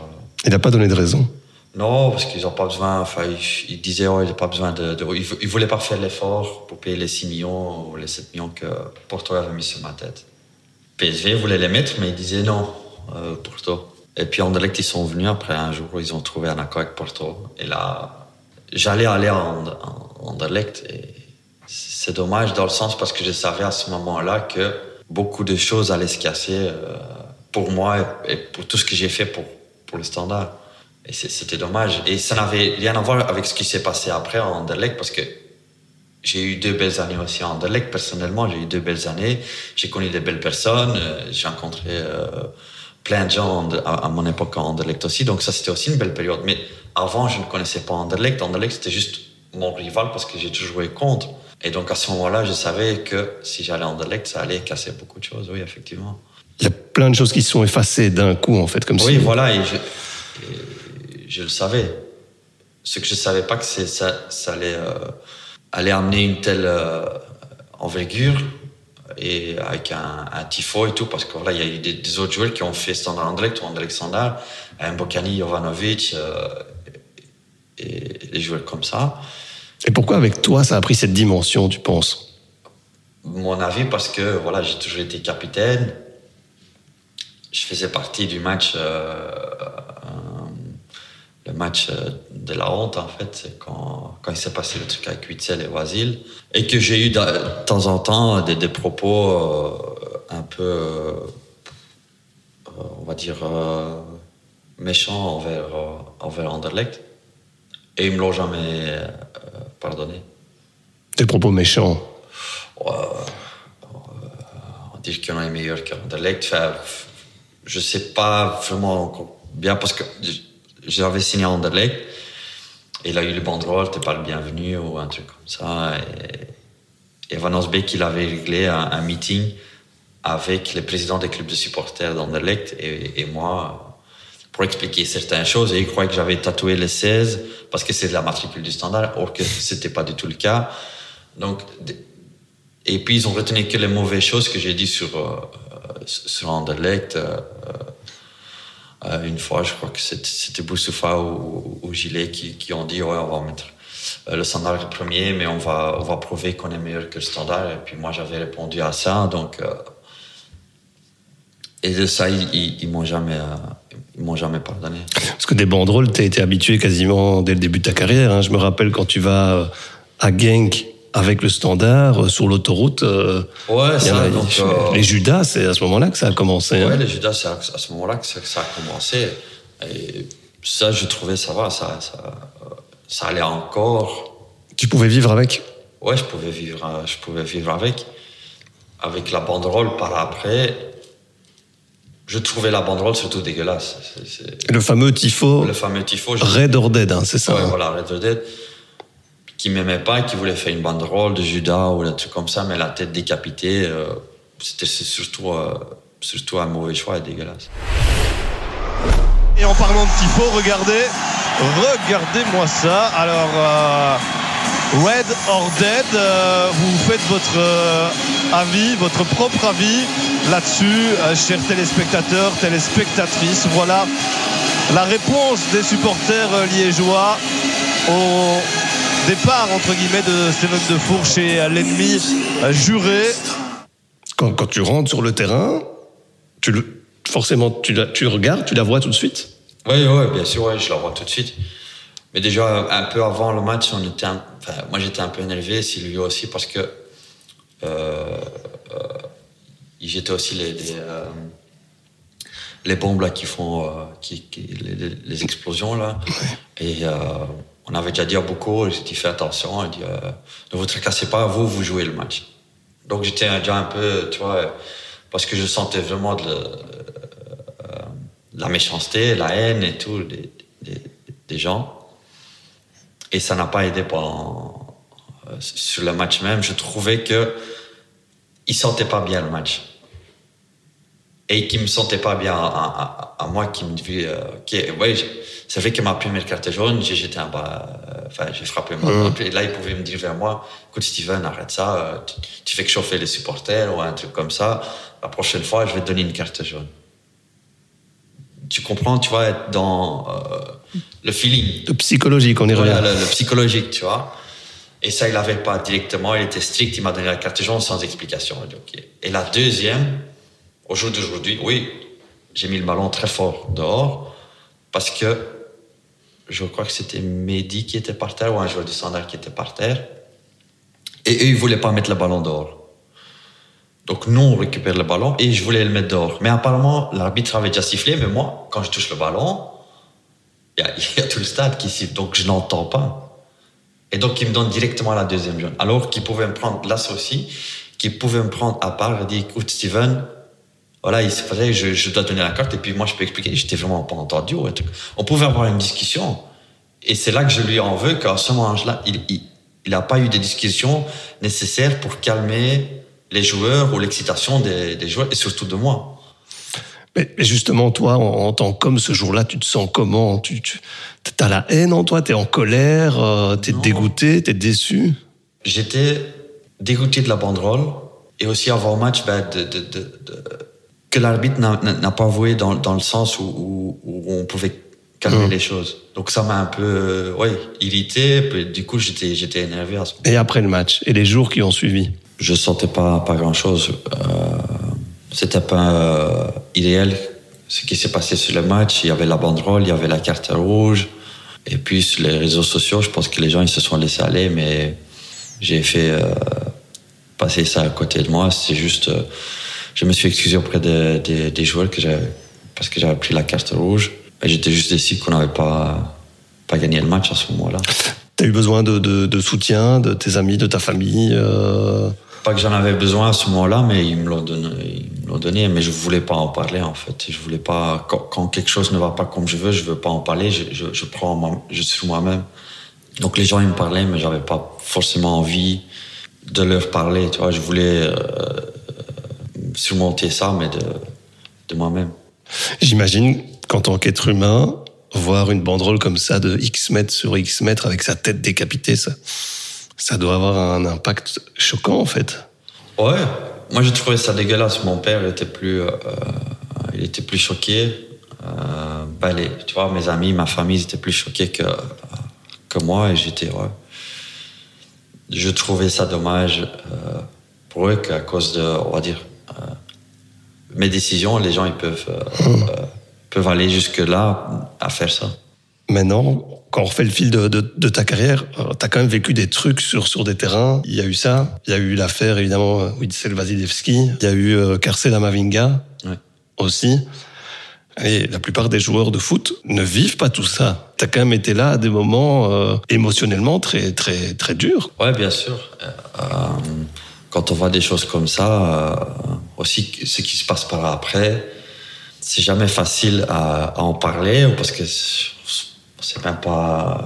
il n'a pas donné de raison non, parce qu'ils n'ont pas besoin. Enfin, ils, disaient, oh, ils n'ont pas besoin de. ils ne voulaient pas faire l'effort pour payer les 6 millions ou les 7 millions que Porto avait mis sur ma tête. PSV voulait les mettre, mais ils disaient non, euh, Porto. Et puis Anderlecht, ils sont venus après un jour, ils ont trouvé un accord avec Porto. Et là, j'allais aller en. Et c'est dommage dans le sens parce que je savais à ce moment-là que beaucoup de choses allaient se casser euh, pour moi et pour tout ce que j'ai fait pour, pour le standard. Et c'était dommage. Et ça n'avait rien à voir avec ce qui s'est passé après en Anderlecht parce que j'ai eu deux belles années aussi en Anderlecht. Personnellement, j'ai eu deux belles années. J'ai connu des belles personnes. Euh, j'ai rencontré plein de gens à, mon époque en Anderlecht aussi. Donc ça, c'était aussi une belle période. Mais avant, je ne connaissais pas Anderlecht. Anderlecht, c'était juste mon rival parce que j'ai toujours joué contre. Et donc à ce moment-là, je savais que si j'allais en Anderlecht, ça allait casser beaucoup de choses. Oui, effectivement. Il y a plein de choses qui se sont effacées d'un coup, en fait, comme oui, voilà. Et je, je le savais. Ce que je savais pas que ça, ça allait, euh, aller amener une telle euh, envergure et avec un, un, tifo et tout, parce que voilà, il y a eu des, autres joueurs qui ont fait Standard Anderlecht ou Anderlecht Standard, un Bokani, Jovanovic, euh, et des joueurs comme ça. Et pourquoi avec toi ça a pris cette dimension, tu penses? Mon avis, parce que voilà, j'ai toujours été capitaine. Je faisais partie du match, euh, le match euh, de la honte en fait, quand, quand il s'est passé le truc avec Witzel et Wasil. Et que j'ai eu de, temps en temps des, des propos euh, un peu, on va dire, méchants envers, envers Anderlecht. Et ils me l'ont jamais pardonner. Des propos méchants. Euh, on dit qu'on est meilleur qu'Anderlecht. Enfin, je sais pas vraiment bien parce que j'avais signé Anderlecht il a eu le banderole, t'es pas le bienvenu ou un truc comme ça. Et, et Van Osbeek, il avait réglé un, meeting avec les présidents des clubs de supporters d'Anderlecht et, moi pour expliquer certaines choses et ils croyaient que j'avais tatoué les 16 parce que c'est la matricule du standard, or que c'était pas du tout le cas. Donc, et puis ils ont retenu que les mauvaises choses que j'ai dit sur, euh, sur Anderlecht. Euh, euh, une fois, je crois que c'était Boussoufa ou, Gilet qui, ont dit, ouais, on va mettre le standard premier, mais on va, on va prouver qu'on est meilleur que le standard. Et puis moi, j'avais répondu à ça, donc, et de ça, ils, ils, m'ont jamais, ils m'ont jamais pardonné. Parce que des banderoles, tu as été habitué quasiment dès le début de ta carrière. Hein. Je me rappelle quand tu vas euh, à Genk avec le standard euh, sur l'autoroute. Euh, ouais, ça, donc, les Judas, c'est à ce moment-là que ça a commencé. Ouais, hein. les Judas, c'est à ce moment-là que ça, a commencé. Et ça, je trouvais ça va, ça, ça, ça allait encore. Tu pouvais vivre avec? Ouais, je pouvais vivre, je pouvais vivre avec. Avec la banderole par après, je trouvais la banderole surtout dégueulasse. Le fameux tifo. Le fameux tifo. Red or Dead, hein, c'est ça. Ouais, hein. voilà, Red or Dead. Qui m'aimait pas, qui voulait faire une banderole de Judas ou un truc comme ça, mais la tête décapitée, euh, c'était surtout, euh, surtout un mauvais choix et dégueulasse. Et en parlant de tifo, regardez, regardez-moi ça. Alors. Euh, Red or Dead. Euh, vous faites votre euh, avis, votre propre avis là-dessus, euh, chers téléspectateurs, téléspectatrices. Voilà la réponse des supporters liégeois au départ, entre guillemets, de Steven Defour chez l'ennemi juré. Quand, quand, tu rentres sur le terrain, tu le, forcément, tu, la, tu regardes, tu la vois tout de suite? Oui, oui, bien sûr, ouais, je la vois tout de suite. Mais déjà, un peu avant le match, on était enfin, moi j'étais un peu énervé, Sylvie aussi, parce que euh, euh, j'étais aussi les, les, euh, les, bombes là, qui font euh, qui, qui, les, les, explosions. Là. Et euh, on avait déjà dit à beaucoup, j'ai dit fais attention, il dit ne vous tracassez pas, vous, vous jouez le match. Donc j'étais déjà un peu, tu vois, parce que je sentais vraiment de, la méchanceté, la haine et tout des, des, gens. Et ça n'a pas aidé pendant, euh, sur le match même. Je trouvais que il sentait pas bien le match. Et qu'il me sentait pas bien à, moi, qui me dit, euh, ouais, c'est vrai que ma première carte jaune, j'ai jeté un bas, euh, enfin, j'ai frappé mon Et là, il pouvait me dire vers moi, écoute, Steven, arrête ça, euh, tu, tu, fais que chauffer les supporters ou un truc comme ça. La prochaine fois, je vais te donner une carte jaune tu comprends, tu vois, être dans euh, le feeling. Le psychologique, on est voilà, le, le, psychologique, tu vois. Et ça, il n'avait pas directement, il était strict, il m'a donné la carte jaune sans explication. Et la deuxième, au jour d'aujourd'hui, oui, j'ai mis le ballon très fort dehors parce que je crois que c'était Mehdi qui était par terre ou un joueur du standard qui était par terre. Et eux, ils ne voulaient pas mettre le ballon dehors. Donc nous, on récupère le ballon et je voulais le mettre dehors. Mais apparemment, l'arbitre avait déjà sifflé, mais moi, quand je touche le ballon, il y, a tout le stade qui siffle, donc je n'entends pas. Et donc il me donne directement la deuxième jaune. Alors qu'il pouvait me prendre là aussi, qu'il pouvait me prendre à part et dire, écoute Steven, voilà, il se faisait, je, je, dois donner la carte et puis moi je peux expliquer, j'étais vraiment pas entendu. On pouvait avoir une discussion. Et c'est là que je lui en veux qu'à ce moment-là, il n'a pas eu des discussions nécessaires pour calmer les joueurs ou l'excitation des, joueurs et surtout de moi. Mais justement, toi, en, tant qu'homme, ce jour-là, tu te sens comment? Tu, tu as la haine en toi? Tu es en colère? Euh, Tu es dégoûté? Tu es déçu? J'étais dégoûté de la banderole et aussi avant le match, ben, de, de, de, que l'arbitre n'a pas voué dans, dans, le sens où, où, on pouvait calmer mmh. les choses. Donc ça m'a un peu euh, ouais, irrité. Puis, du coup, j'étais j'étais énervé à ce moment. Et après le match et les jours qui ont suivi? Je sentais pas pas grand chose. Euh, C'était pas euh, idéal ce qui s'est passé sur le match. Il y avait la banderole, il y avait la carte rouge. Et puis sur les réseaux sociaux, je pense que les gens ils se sont laissés aller, mais j'ai fait euh, passer ça à côté de moi. C'est juste, euh, je me suis excusé auprès des joueurs que parce que j'avais pris la carte rouge. Et j'étais juste déçu qu'on n'avait pas, pas gagné le match à ce moment-là. Tu as eu besoin de, de, soutien de tes amis, de ta famille euh... Pas que j'en avais besoin à ce moment-là, mais ils me l'ont donné, donné. Mais je voulais pas en parler en fait. Je voulais pas quand, quelque chose ne va pas comme je veux, je veux pas en parler. Je, je, je prends, je suis moi-même. Donc les gens ils me parlaient, mais j'avais pas forcément envie de leur parler. Tu vois, je voulais euh, surmonter ça, mais de, de moi-même. J'imagine qu'en tant qu'être humain, voir une banderole comme ça de X mètres sur X mètres avec sa tête décapitée, ça, ça doit avoir un impact choquant en fait. Ouais, moi j'ai trouvé ça dégueulasse. Mon père était plus, euh, il était plus choqué. Euh, ben, les, tu vois, mes amis, ma famille étaient plus choqués que, que moi et j'étais, ouais. Je trouvais ça dommage euh, pour eux qu'à cause de, on va dire, mes décisions, les gens ils peuvent, euh, mmh. peuvent aller jusque-là à faire ça. Maintenant, quand on refait le fil de, de, ta carrière, tu as quand même vécu des trucs sur, sur des terrains. Il y a eu ça, il y a eu l'affaire évidemment Witzel Vasilevski, il y a eu euh, Karcel Mavinga aussi. Et la plupart des joueurs de foot ne vivent pas tout ça. Tu as quand même été là à des moments euh, émotionnellement très, très, très durs. Ouais, bien sûr. Euh, quand on voit des choses comme ça, aussi ce qui se passe par après, c'est jamais facile à, à, en parler parce que c'est même pas,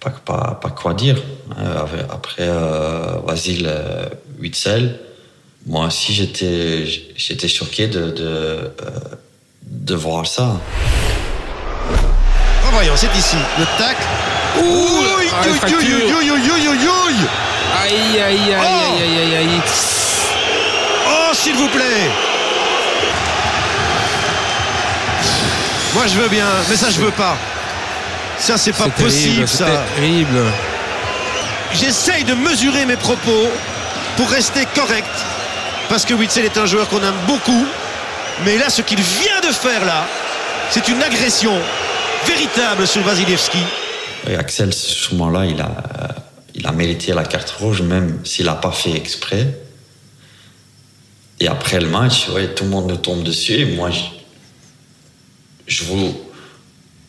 pas, pas, pas, quoi dire. Hein. Après euh, Vasil euh, Witzel, moi aussi j'étais, j'étais choqué de, de, euh, de voir ça. Oh, voyons, c'est ici. Le tac. Ouh, Aïe, aïe, aïe, aïe, aïe, aïe, Oh, s'il vous plaît. Moi, je veux bien, mais ça, je veux pas. Ça, c'est pas possible, ça. terrible. J'essaye de mesurer mes propos pour rester correct. Parce que Witzel est un joueur qu'on aime beaucoup. Mais là, ce qu'il vient de faire là, c'est une agression véritable sur Vasilevski. Et Axel, ce moment-là, il a, il a mérité la carte rouge, même s'il n'a pas fait exprès. Et après le match, ouais, tout le monde nous tombe dessus. Moi, je, vous,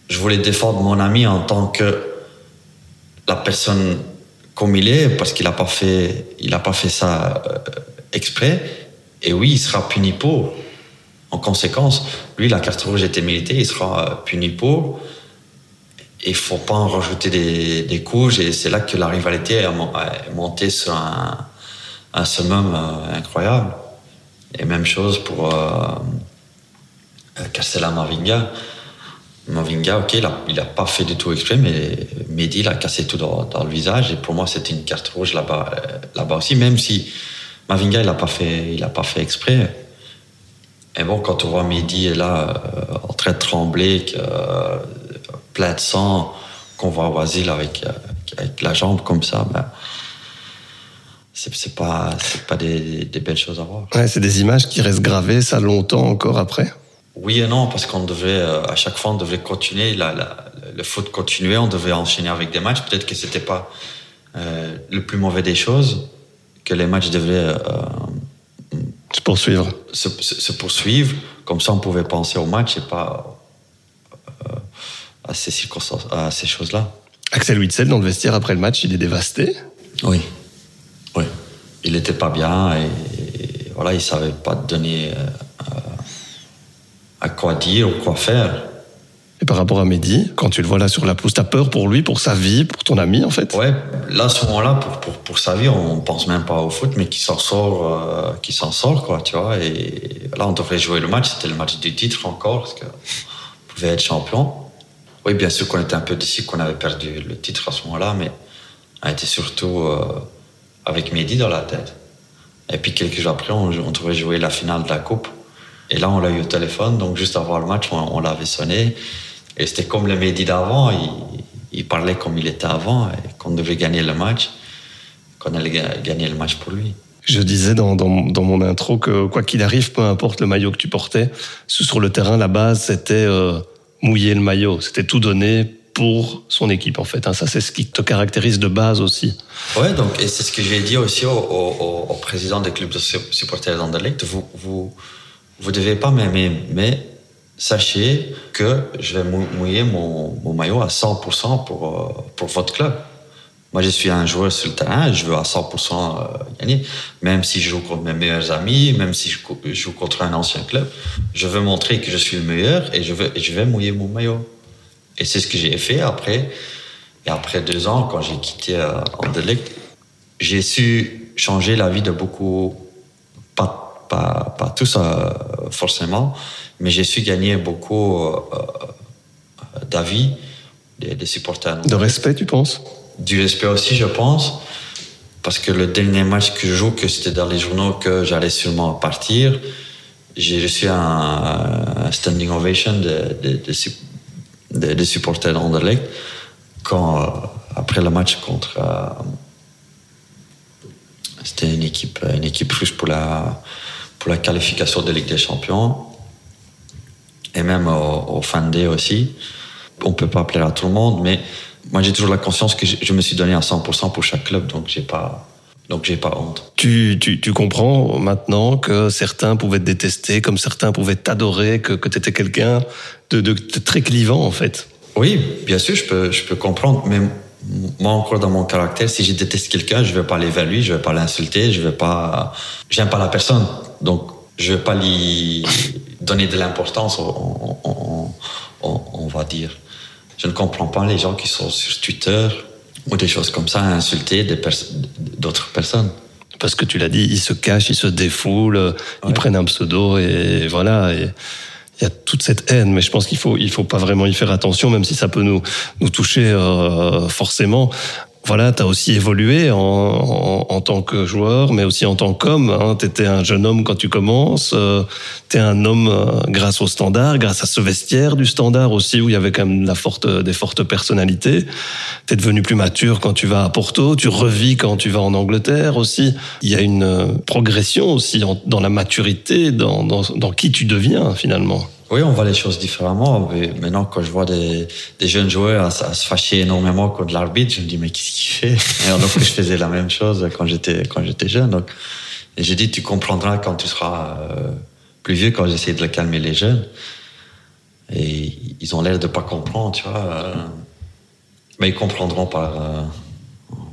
je voulais défendre mon ami en tant que la personne comme il est, parce qu'il n'a pas fait, pas fait ça euh, exprès. Et oui, il sera puni pour. En conséquence, lui, la carte rouge était méritée, il sera euh, puni pour. Il faut pas en rajouter des, des couches, et c'est là que la rivalité est montée sur un, summum euh, incroyable. Et même chose pour euh, Mavinga. Mavinga, ok, il n'a pas fait du tout exprès, mais Mehdi l'a cassé tout dans, le visage. Et pour moi, c'était une carte rouge là-bas euh, là aussi, même si Mavinga, il n'a pas, fait, pas fait exprès. Et bon, quand on voit Mehdi là, euh, en train de trembler, euh, plein de sang, qu'on voit Wasil avec, avec la jambe comme ça, ben, c'est pas, pas des, des, belles choses à voir. Ouais, c'est des images qui restent gravées, ça longtemps encore après. Oui et non, parce qu'on devait, euh, à chaque fois, on devait continuer, la, la, le foot continuait, on devait enchaîner avec des matchs. Peut-être que c'était pas euh, le plus mauvais des choses, que les matchs devaient euh, se poursuivre. Se, se, poursuivre, comme ça on pouvait penser au match et pas euh, à ces circonstances, à ces choses-là. Axel Witzel, dans le vestiaire après le match, il est dévasté. Oui, oui. Il n'était pas bien et, et, voilà, il savait pas donner à quoi dire ou quoi faire. Et par rapport à Mehdi, quand tu le vois là sur la pelouse, t'as peur pour lui, pour sa vie, pour ton ami en fait? Ouais, là à ce moment-là, pour, pour, pour, sa vie, on pense même pas au foot, mais qui s'en sort, euh, qui s'en sort quoi, tu vois. Et là, on devrait jouer le match, c'était le match du titre encore, parce qu'on pouvait être champion. Oui, bien sûr qu'on était un peu déçus qu'on avait perdu le titre à ce moment-là, mais on était surtout euh, avec Mehdi dans la tête. Et puis quelques jours après, on, on devait jouer la finale de la Coupe. Et là, on l'a eu au téléphone. Donc juste avant le match, on, l'avait sonné. Et c'était comme le midi d'avant. Il, parlait comme il était avant, et qu'on devait gagner le match, qu'on allait ga- gagner le match pour lui. Je disais dans mon intro que quoi qu'il arrive, peu importe le maillot que tu portais, sur le terrain, la base, c'était euh, mouiller le maillot. C'était tout donner pour son équipe, en fait. hein. Ça, c'est ce qui te caractérise de base aussi. Ouais, donc, et c'est ce que j'ai dit aussi au, président des clubs de su- supporters d'Anderlecht. Vous, vous, vous devez pas m'aimer, mais sachez que je vais mou- mouiller mon, mon maillot à 100% pour, euh, pour votre club. Moi, je suis un joueur sur le terrain, je veux à 100% euh, gagner. Même si je joue contre mes meilleurs amis, même si je joue contre un ancien club, je veux montrer que je suis le meilleur et je, veux, et je vais mouiller mon maillot. Et c'est ce que j'ai fait après. Et après deux ans, quand j'ai quitté euh, Anderlecht, j'ai su changer la vie de beaucoup, pas, pas, pas tous euh, forcément, mais j'ai su gagner beaucoup d'avis des, des supporters. De respect, tu penses? Du respect aussi, je pense, parce que le dernier match que je joue, que c'était dans les journaux que j'allais sûrement partir, j'ai reçu un, standing ovation des de, de, de- supporters quand, euh, après le match contre. euh, c'était une équipe, une équipe russe pour la, pour la qualification de Ligue des Champions. Et même au, au Fan Day aussi. On peut pas plaire à tout le monde, mais moi j'ai toujours la conscience que je, je me suis donné à 100% pour chaque club, donc j'ai pas, donc j'ai pas honte. tu, tu, tu comprends maintenant que certains pouvaient te détester, comme certains pouvaient t'adorer, que, que tu étais quelqu'un de, de, de très clivant, en fait? Oui, bien sûr, je peux, je peux comprendre, mais moi encore dans mon caractère, si je déteste quelqu'un, je vais pas lui, je vais pas l'insulter, je vais pas, j'aime pas la personne, donc je vais pas lui donner de l'importance, on, on- on- on va dire. Je ne comprends pas les gens qui sont sur Twitter ou des choses comme ça à insulter pers- d'autres personnes. Parce que tu l'as dit, ils se cachent, ils se défoulent, ils prennent un pseudo et voilà. Et il y a toute cette haine, mais je pense qu'il faut, il faut pas vraiment y faire attention, même si ça peut nous, nous toucher euh, forcément. Voilà, tu as aussi évolué en, en, en tant que joueur, mais aussi en tant qu'homme. Hein. Tu étais un jeune homme quand tu commences. Euh, tu es un homme euh, grâce au standard, grâce à ce vestiaire du standard aussi, où il y avait quand même la forte, des fortes personnalités. Tu es devenu plus mature quand tu vas à Porto. Tu revis quand tu vas en Angleterre aussi. Il y a une euh, progression aussi en- dans la maturité, dans, dans, dans qui tu deviens finalement. Oui, on voit les choses différemment. Mais maintenant, quand je vois des, des jeunes joueurs à, à se fâcher énormément contre l'arbitre, je me dis, mais qu'est-ce qu'il fait? Et Alors que je faisais la même chose quand j'étais, quand j'étais jeune. Donc, et j'ai dit, tu comprendras quand tu seras euh, plus vieux, quand j'essaie de le calmer les jeunes. Et ils ont l'air de pas comprendre, tu vois. euh, mais ils comprendront par, euh,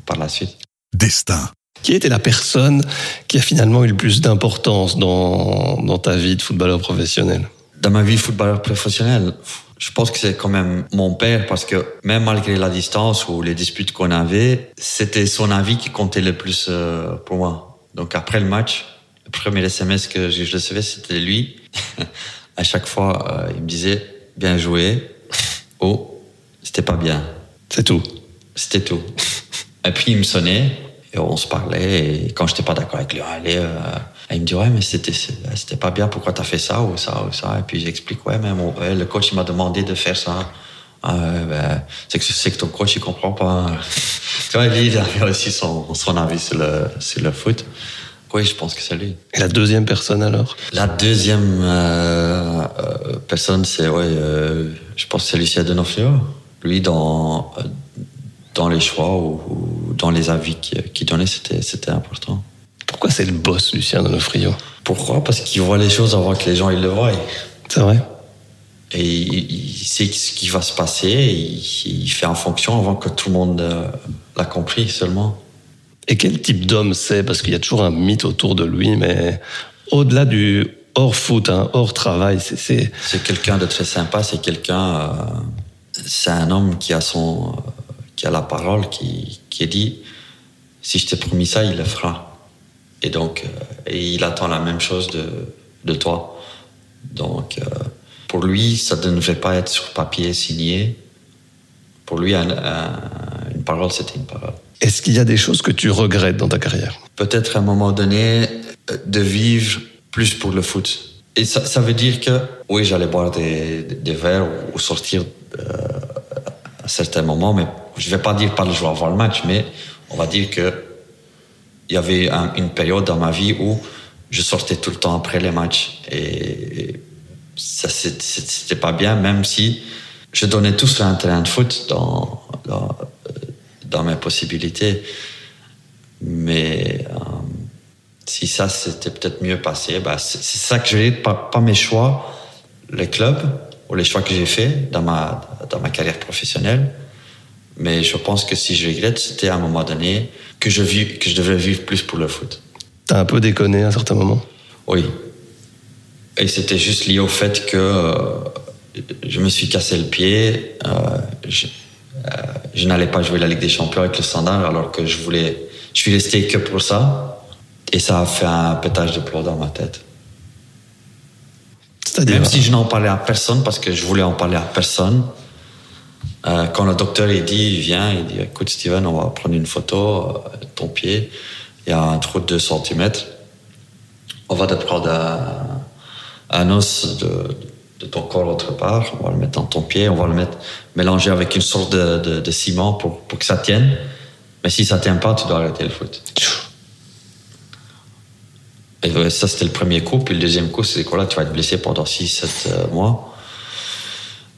par la suite. Destin. Qui était la personne qui a finalement eu le plus d'importance dans, dans ta vie de footballeur professionnel? Dans ma vie footballeur professionnel, je pense que c'est quand même mon père parce que même malgré la distance ou les disputes qu'on avait, c'était son avis qui comptait le plus euh, pour moi. Donc après le match, le premier SMS que je recevais, c'était lui. à chaque fois, euh, il me disait bien joué. Oh, c'était pas bien. C'est tout. C'était tout. Et puis il me sonnait et on se parlait. Et quand j'étais pas d'accord avec lui, allez, euh, il me dit ouais mais c'était c'était pas bien. Pourquoi t'as fait ça ou ça ou ça? Et puis j'explique ouais mais mon- ouais, le coach il m'a demandé de faire ça. Ah, ouais, ben, c'est que c'est que ton coach il comprend pas. tu vois lui il avait aussi son son avis sur le sur le foot. Oui, je pense que c'est lui. Et la deuxième personne alors? La deuxième euh, euh, personne, c'est ouais, euh, je pense que c'est Lucien Denofrio. Lui, dans euh, dans les choix ou, ou dans les avis qu'il qu'il donnait, c'était c'était important. Pourquoi c'est le boss, Lucien Donofrio Pourquoi? Parce qu'il voit les choses avant que les gens ils le voient. C'est vrai Et il, il sait ce qui va se passer. Et il, il fait en fonction avant que tout le monde euh, l'a compris seulement. Et quel type d'homme c'est? Parce qu'il y a toujours un mythe autour de lui, mais au-delà du hors foot, hein, hors travail, c'est- c'est C'est quelqu'un de très sympa. C'est quelqu'un. euh, c'est un homme qui a son, euh, qui a la parole, qui qui dit si je t'ai promis ça, il le fera. Et donc, euh, et il attend la même chose de de toi. Donc, euh, pour lui, ça ne devait pas être sur papier signé. Pour lui, un- un- une parole, c'était une parole. Est-ce qu'il y a des choses que tu regrettes dans ta carrière? Peut-être à un moment donné, euh, de vivre plus pour le foot. Et ça, ça veut dire que, oui, j'allais boire des, des verres ou, sortir euh, à certains moments, mais je vais pas dire pas le jouer avant le match, mais on va dire que il y avait une période dans ma vie où je sortais tout le temps après les matchs et, ça c'était pas bien, même si je donnais tout sur un terrain de foot dans, dans, mes possibilités. Mais euh, si ça s'était peut-être mieux passé, bah, c'est ça que j'ai pas, pas mes choix, les clubs ou les choix que j'ai fait dans ma, dans ma carrière professionnelle. Mais je pense que si je regrette, c'était à un moment donné que je, vis, que je devrais vivre plus pour le foot. T'as un peu déconné à un certain moment? Oui. Et c'était juste lié au fait que euh, je me suis cassé le pied. Euh, je, euh, je n'allais pas jouer la Ligue des Champions avec le Standard alors que je voulais. Je suis resté que pour ça. Et ça a fait un pétage de plomb dans ma tête. Même si je n'en parlais à personne parce que je voulais en parler à personne. Euh, quand le docteur il dit, il vient, il dit écoute Steven, on va prendre une photo de ton pied. Il y a un trou de 2 cm. On va te prendre un, os de, ton corps autre part, on va le mettre dans ton pied, on va le mettre mélangé avec une sorte de, ciment pour, que ça tienne. Mais si ça tient pas, tu dois arrêter le foot. Et ça, c'était le premier coup. Puis le deuxième coup, c'est que là, tu vas être blessé pendant 6-7 euh, mois.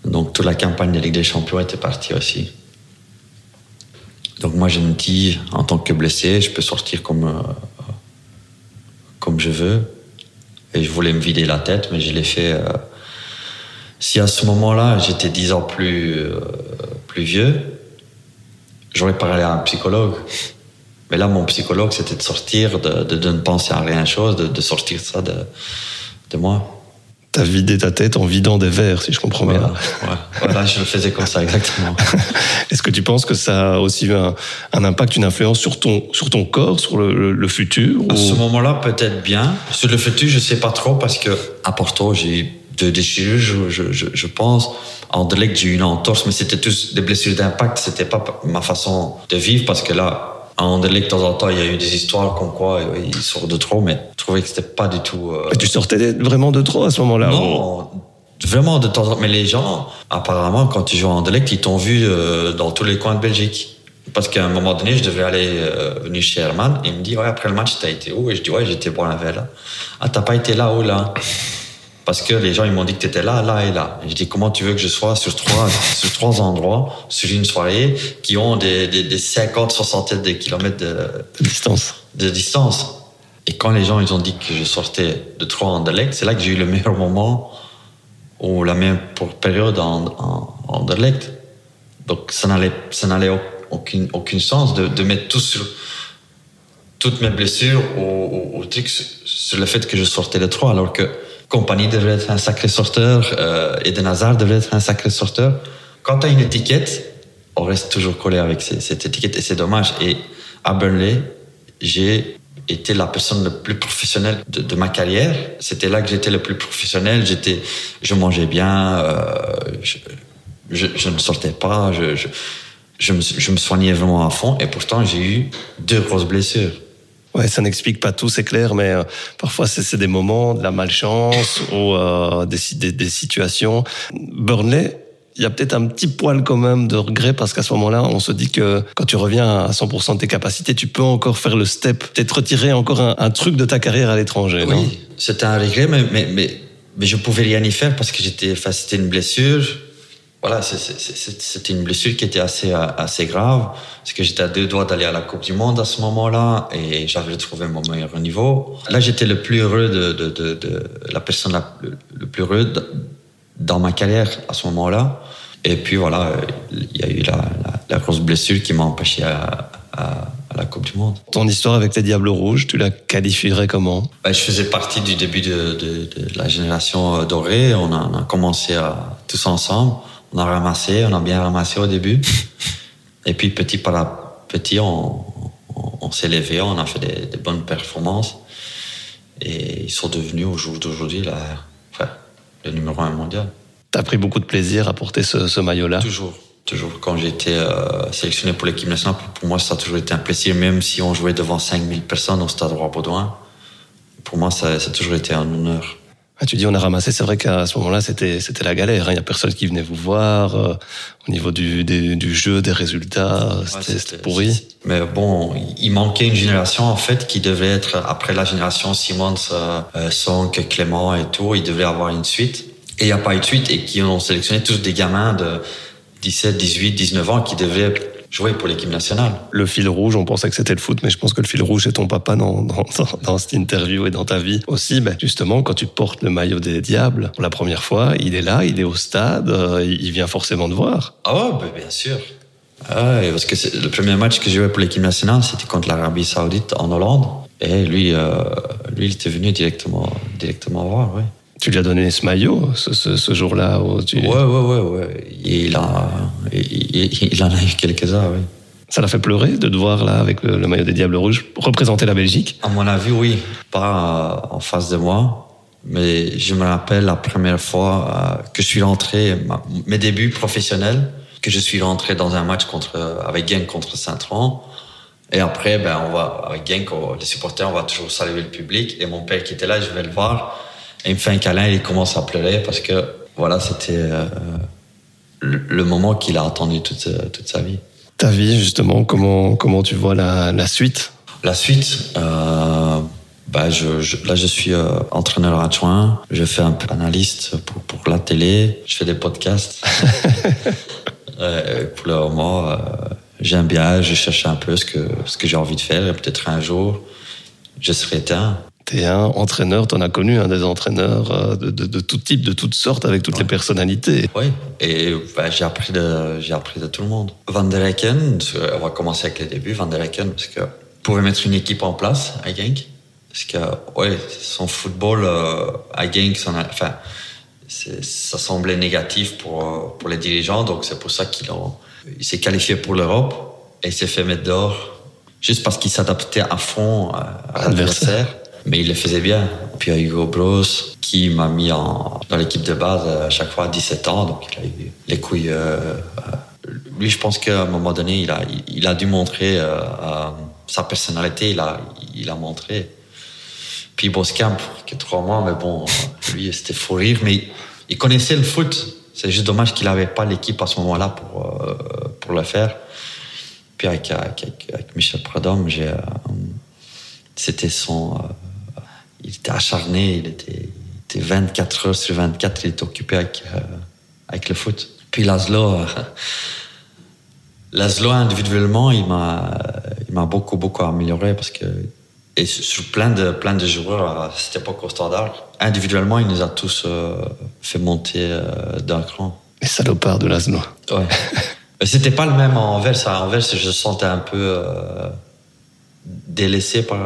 Donc toute la campagne de Ligue des Champions était partie aussi. Donc moi, je me dis, en tant que blessé, je peux sortir comme, euh, comme je veux. Et je voulais me vider la tête, mais je l'ai fait... Euh, si à ce moment-là, j'étais dix ans plus, euh, plus vieux, j'aurais parlé à un psychologue. Mais là, mon psychologue, c'était de sortir, de, de, ne penser à rien chose, de, de sortir ça de, de moi. T'as vidé ta tête en vidant des verres, si je comprends bien. Ouais. Voilà, je le faisais comme ça, exactement. Est-ce que tu penses que ça a aussi eu un, un, impact, une influence sur ton, sur ton corps, sur le, le, futur À ce moment-là, peut-être bien. Sur le futur, je sais pas trop parce que à Porto, j'ai de déchirures, je, je, je, je pense. En Anderlecht, j'ai eu une entorse, mais c'était tous des blessures d'impact. C'était pas ma façon de vivre parce que là, en Anderlecht, de temps en temps, il y a eu des histoires comme quoi euh, il sort de trop, mais je trouvais que c'était pas du tout. Euh... tu sortais vraiment de trop à ce moment-là Non, vraiment de temps en temps. Mais les gens, apparemment, quand tu joues en Anderlecht, ils t'ont vu euh, dans tous les coins de Belgique. Parce qu'à un moment donné, je devais aller euh, venir chez Herman. Et il me dit, ouais, après le match, t'as été où? Et je dis, ouais, j'étais boire un verre là. Ah, t'as pas été là ou là? Parce que les gens ils m'ont dit que tu étais là, là et là. Et je dis comment tu veux que je sois sur trois, sur trois endroits, sur une soirée, qui ont des, des, des 50, 60 de kilomètres de, distance. De distance? Et quand les gens ils ont dit que je sortais de trois en Anderlecht, c'est là que j'ai eu le meilleur moment ou la meilleure période en, en, en Anderlecht. Donc ça n'allait, ça n'allait aucune, aucune sens de, de mettre tout sur toutes mes blessures au, au, truc sur le fait que je sortais de trois, alors que Compagnie devrait être un sacré sorteur, euh, Eden Hazard devrait être un sacré sorteur. Quand tu as une étiquette, on reste toujours collé avec cette étiquette et c'est dommage. Et à Burnley, j'ai été la personne la plus professionnelle de, ma carrière. C'était là que j'étais le plus professionnel. J'étais, je mangeais bien, euh, je, ne sortais pas, je me soignais vraiment à fond. Et pourtant, j'ai eu deux grosses blessures. Ouais, ça n'explique pas tout, c'est clair, mais euh, parfois c'est des moments, de la malchance ou euh, des, des, des, situations. Burnley, il y a peut-être un petit poil quand même de regret parce qu'à ce moment-là, on se dit que quand tu reviens à 100% de tes capacités, tu peux encore faire le step, peut-être retirer encore un, un, truc de ta carrière à l'étranger. Oui, c'était un regret, mais, mais, mais, mais je pouvais rien y faire parce que j'étais, enfin, c'était une blessure voilà, c'était une blessure qui était assez, assez grave, parce que j'étais à deux doigts d'aller à la Coupe du Monde à ce moment-là, et j'avais trouvé mon meilleur niveau. Là, j'étais le plus heureux de, de, de, de la personne le, plus heureux dans ma carrière à ce moment-là. Et puis voilà, il y a eu la, la, grosse blessure qui m'a empêché à, à, la Coupe du Monde. Ton histoire avec les Diables Rouges, tu la qualifierais comment? Ben, Je faisais partie du début de, de, de la génération euh, dorée. On a, on a commencé à, tous ensemble on a ramassé, on a bien ramassé au début. Et puis petit par petit, on, on, s'est levé, on a fait des, bonnes performances. Et ils sont devenus au jour d'aujourd'hui enfin, le numéro un mondial. Tu as pris beaucoup de plaisir à porter ce, maillot-là? Toujours. Toujours. Quand j'ai été euh, sélectionné pour l'équipe nationale, pour moi, ça a toujours été un plaisir, même si on jouait devant 5000 personnes au stade Roi-Baudouin. pour moi, ça, ça a toujours été un honneur. Ah, tu dis on a ramassé, c'est vrai qu'à ce moment-là, c'était c'était la galère. hein. Il y a personne qui venait vous voir euh, au niveau du, des- du jeu, des résultats. Ouais, C'était pourri. Mais bon, il manquait une génération en fait qui devait être après la génération Simons, euh, euh, Song, Clément et tout. Il devait avoir une suite. Et il n'y a pas eu de suite et qui ont sélectionné tous des gamins de 17, 18, 19 ans qui devaient jouer pour l'équipe nationale. Le fil rouge, on pensait que c'était le foot, mais je pense que le fil rouge, c'est ton papa dans, dans, cette interview et dans ta vie aussi. Ben, justement, quand tu portes le maillot des Diables pour la première fois, il est là, il est au stade, euh, il vient forcément te voir. Ah ouais, ben, bien sûr. Ah parce que le premier match que j'ai joué pour l'équipe nationale, c'était contre l'Arabie Saoudite en Hollande. Et lui, euh, lui, il était venu directement, directement voir, ouais. Tu lui as donné ce maillot ce, ce, ce jour-là tu... Ouais, ouais, ouais, il, a, il, en a eu quelques-uns, oui. Ça l'a fait pleurer de te voir là avec le, le maillot des Diables Rouges représenter la Belgique? À mon avis, oui. Pas euh, en face de moi. Mais je me rappelle la première fois euh, que je suis rentré, mes débuts professionnels, que je suis rentré dans un match contre, avec Genk contre Saint-Tron. Et après, ben, on va, avec Genk, les supporters, on va toujours saluer le public. Et mon père qui était là, je vais le voir. Et il me fait un câlin et il commence à pleurer parce que, voilà, c'était euh, le, le moment qu'il a attendu toute, toute sa vie. Ta vie, justement, comment, comment tu vois la, la suite? La suite, euh, bah je, je- là je suis euh, entraîneur adjoint, je fais un peu analyste pour, pour la télé, je fais des podcasts. Euh, pour le moment, euh, j'aime bien, je cherche un peu ce que, ce que j'ai envie de faire et peut-être un jour, je serai éteint. T'es un entraîneur, t'en as connu un des entraîneurs euh, de, de, de tout type, de toutes sortes, avec toutes les personnalités. Oui, et bah, j'ai appris de j'ai appris de tout le monde. Van der Eycken, on va commencer avec les débuts. Van der Eycken, parce que pouvait mettre une équipe en place à Genk, parce que ouais, son football euh, à Genk, son, enfin, ça semblait négatif pour euh, pour les dirigeants, donc c'est pour ça qu'il il s'est qualifié pour l'Europe et il s'est fait mettre dehors juste parce qu'il s'adaptait à fond à, à L'adversaire. Mais il le faisait bien. Puis il y a Hugo Bros qui m'a mis en, dans l'équipe de base à chaque fois à 17 ans. Donc il a eu les couilles. euh, euh, lui, je pense qu'à un moment donné, il a, il, a dû montrer euh, euh, sa personnalité. Il a, il a montré. Puis Boskamp, qui est trois mois, mais bon, lui, c'était fou rire. Mais il connaissait le foot. C'est juste dommage qu'il n'avait pas l'équipe à ce moment-là pour, euh, pour le faire. Puis avec, avec, avec- Michel Pradhomme, euh, c'était son. Il était acharné, il était, il était 24 heures sur 24, il était occupé avec, euh, avec le foot. Puis Laszlo, euh, Laszlo individuellement, il m'a, il m'a beaucoup, beaucoup amélioré parce que. Et sur plein de, plein de joueurs à cette époque au standard, individuellement, il nous a tous euh, fait monter euh, d'un cran. Les salopards de Laszlo. Ouais. C'était pas le même à Anvers. À Anvers, je sentais un peu délaissé par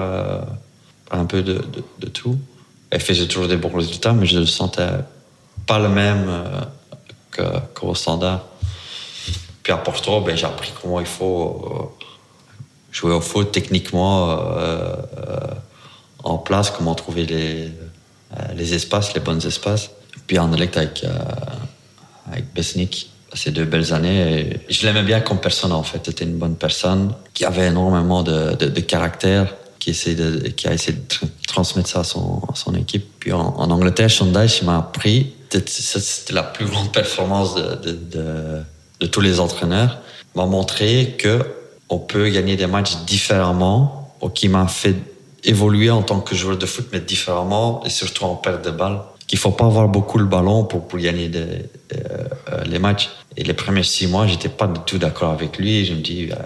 un peu de, de, tout. Elle faisait toujours des bons résultats, mais je le sentais pas le même euh, qu'au standard. Puis à Porto, ben, j'ai appris comment il faut euh, jouer au foot techniquement euh, euh, en place, comment trouver les, les espaces, les bons espaces. Puis en élect avec, avec Besnik, ces deux belles années. Je l'aimais bien comme personne en fait. C'était une bonne personne qui avait énormément de, de caractère, qui, a essayé de tr- transmettre ça à son, équipe. Puis en, Angleterre, il m'a appris. C'était- la plus grande performance de, tous les entraîneurs. M'a montré que on peut gagner des matchs différemment, ou qui m'a fait évoluer en tant que joueur de foot, mais différemment, et surtout en perte de balle. Qu'il faut pas avoir beaucoup le ballon pour, gagner euh, euh, les matchs. Et les premiers six mois, j'étais pas du tout d'accord avec lui. Je me dis, euh,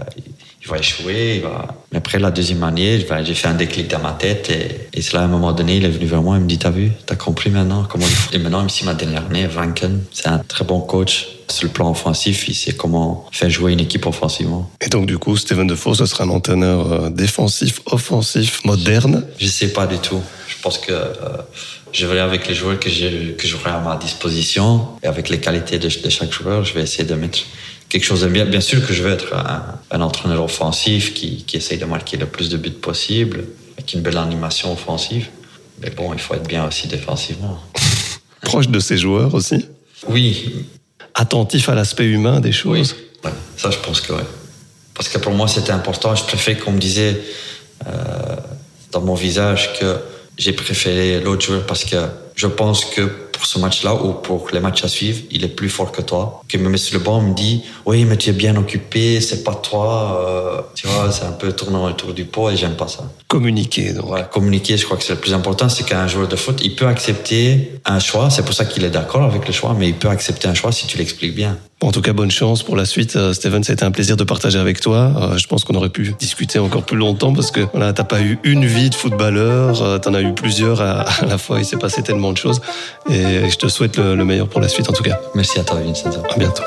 il va échouer. Il va... Mais après la deuxième année, j'ai fait un déclic dans ma tête. Et, et c'est là, à un moment donné, il est venu vers moi. Il me dit, t'as vu, t'as compris maintenant comment il faut. Et maintenant, ici, ma dernière année, Vanken, c'est un très bon coach. Sur le plan offensif, il sait comment faire jouer une équipe offensivement. Et donc, du coup, Steven Defoe, ce sera un entraîneur euh, défensif, offensif, moderne? Je sais pas du tout. Je pense que euh, je verrai avec les joueurs que j'aurai à ma disposition et avec les qualités de, de chaque joueur, je vais essayer de mettre quelque chose de bien. Bien sûr que je veux être un, un entraîneur offensif qui, qui essaye de marquer le plus de buts possible, avec une belle animation offensive. Mais bon, il faut être bien aussi défensivement. Proche de ses joueurs aussi. Oui, Attentif à l'aspect humain des choses. Ouais, ça, je pense que ouais. Parce que pour moi, c'était important. Je préférais qu'on me disait euh, dans mon visage que j'ai préféré l'autre joueur parce que je pense que pour ce match-là ou pour les matchs à suivre, il est plus fort que toi. Qui me met sur le banc, me dit oui, mais tu es bien occupé, c'est pas toi. Euh, tu vois, c'est un peu tournant autour du pot et j'aime pas ça. Communiquer, donc. Ouais, communiquer, je crois que c'est le plus important, c'est qu'un joueur de foot, il peut accepter un choix. C'est pour ça qu'il est d'accord avec le choix, mais il peut accepter un choix si tu l'expliques bien. En tout cas, bonne chance pour la suite. Euh, Steven, ça a été un plaisir de partager avec toi. Euh, je pense qu'on aurait pu discuter encore plus longtemps parce que voilà, t'as pas eu une vie de footballeur, euh, t'en as eu plusieurs à, la fois. Il s'est passé tellement de choses et je te souhaite le, le meilleur pour la suite en tout cas. Merci à toi, Vincent. À bientôt.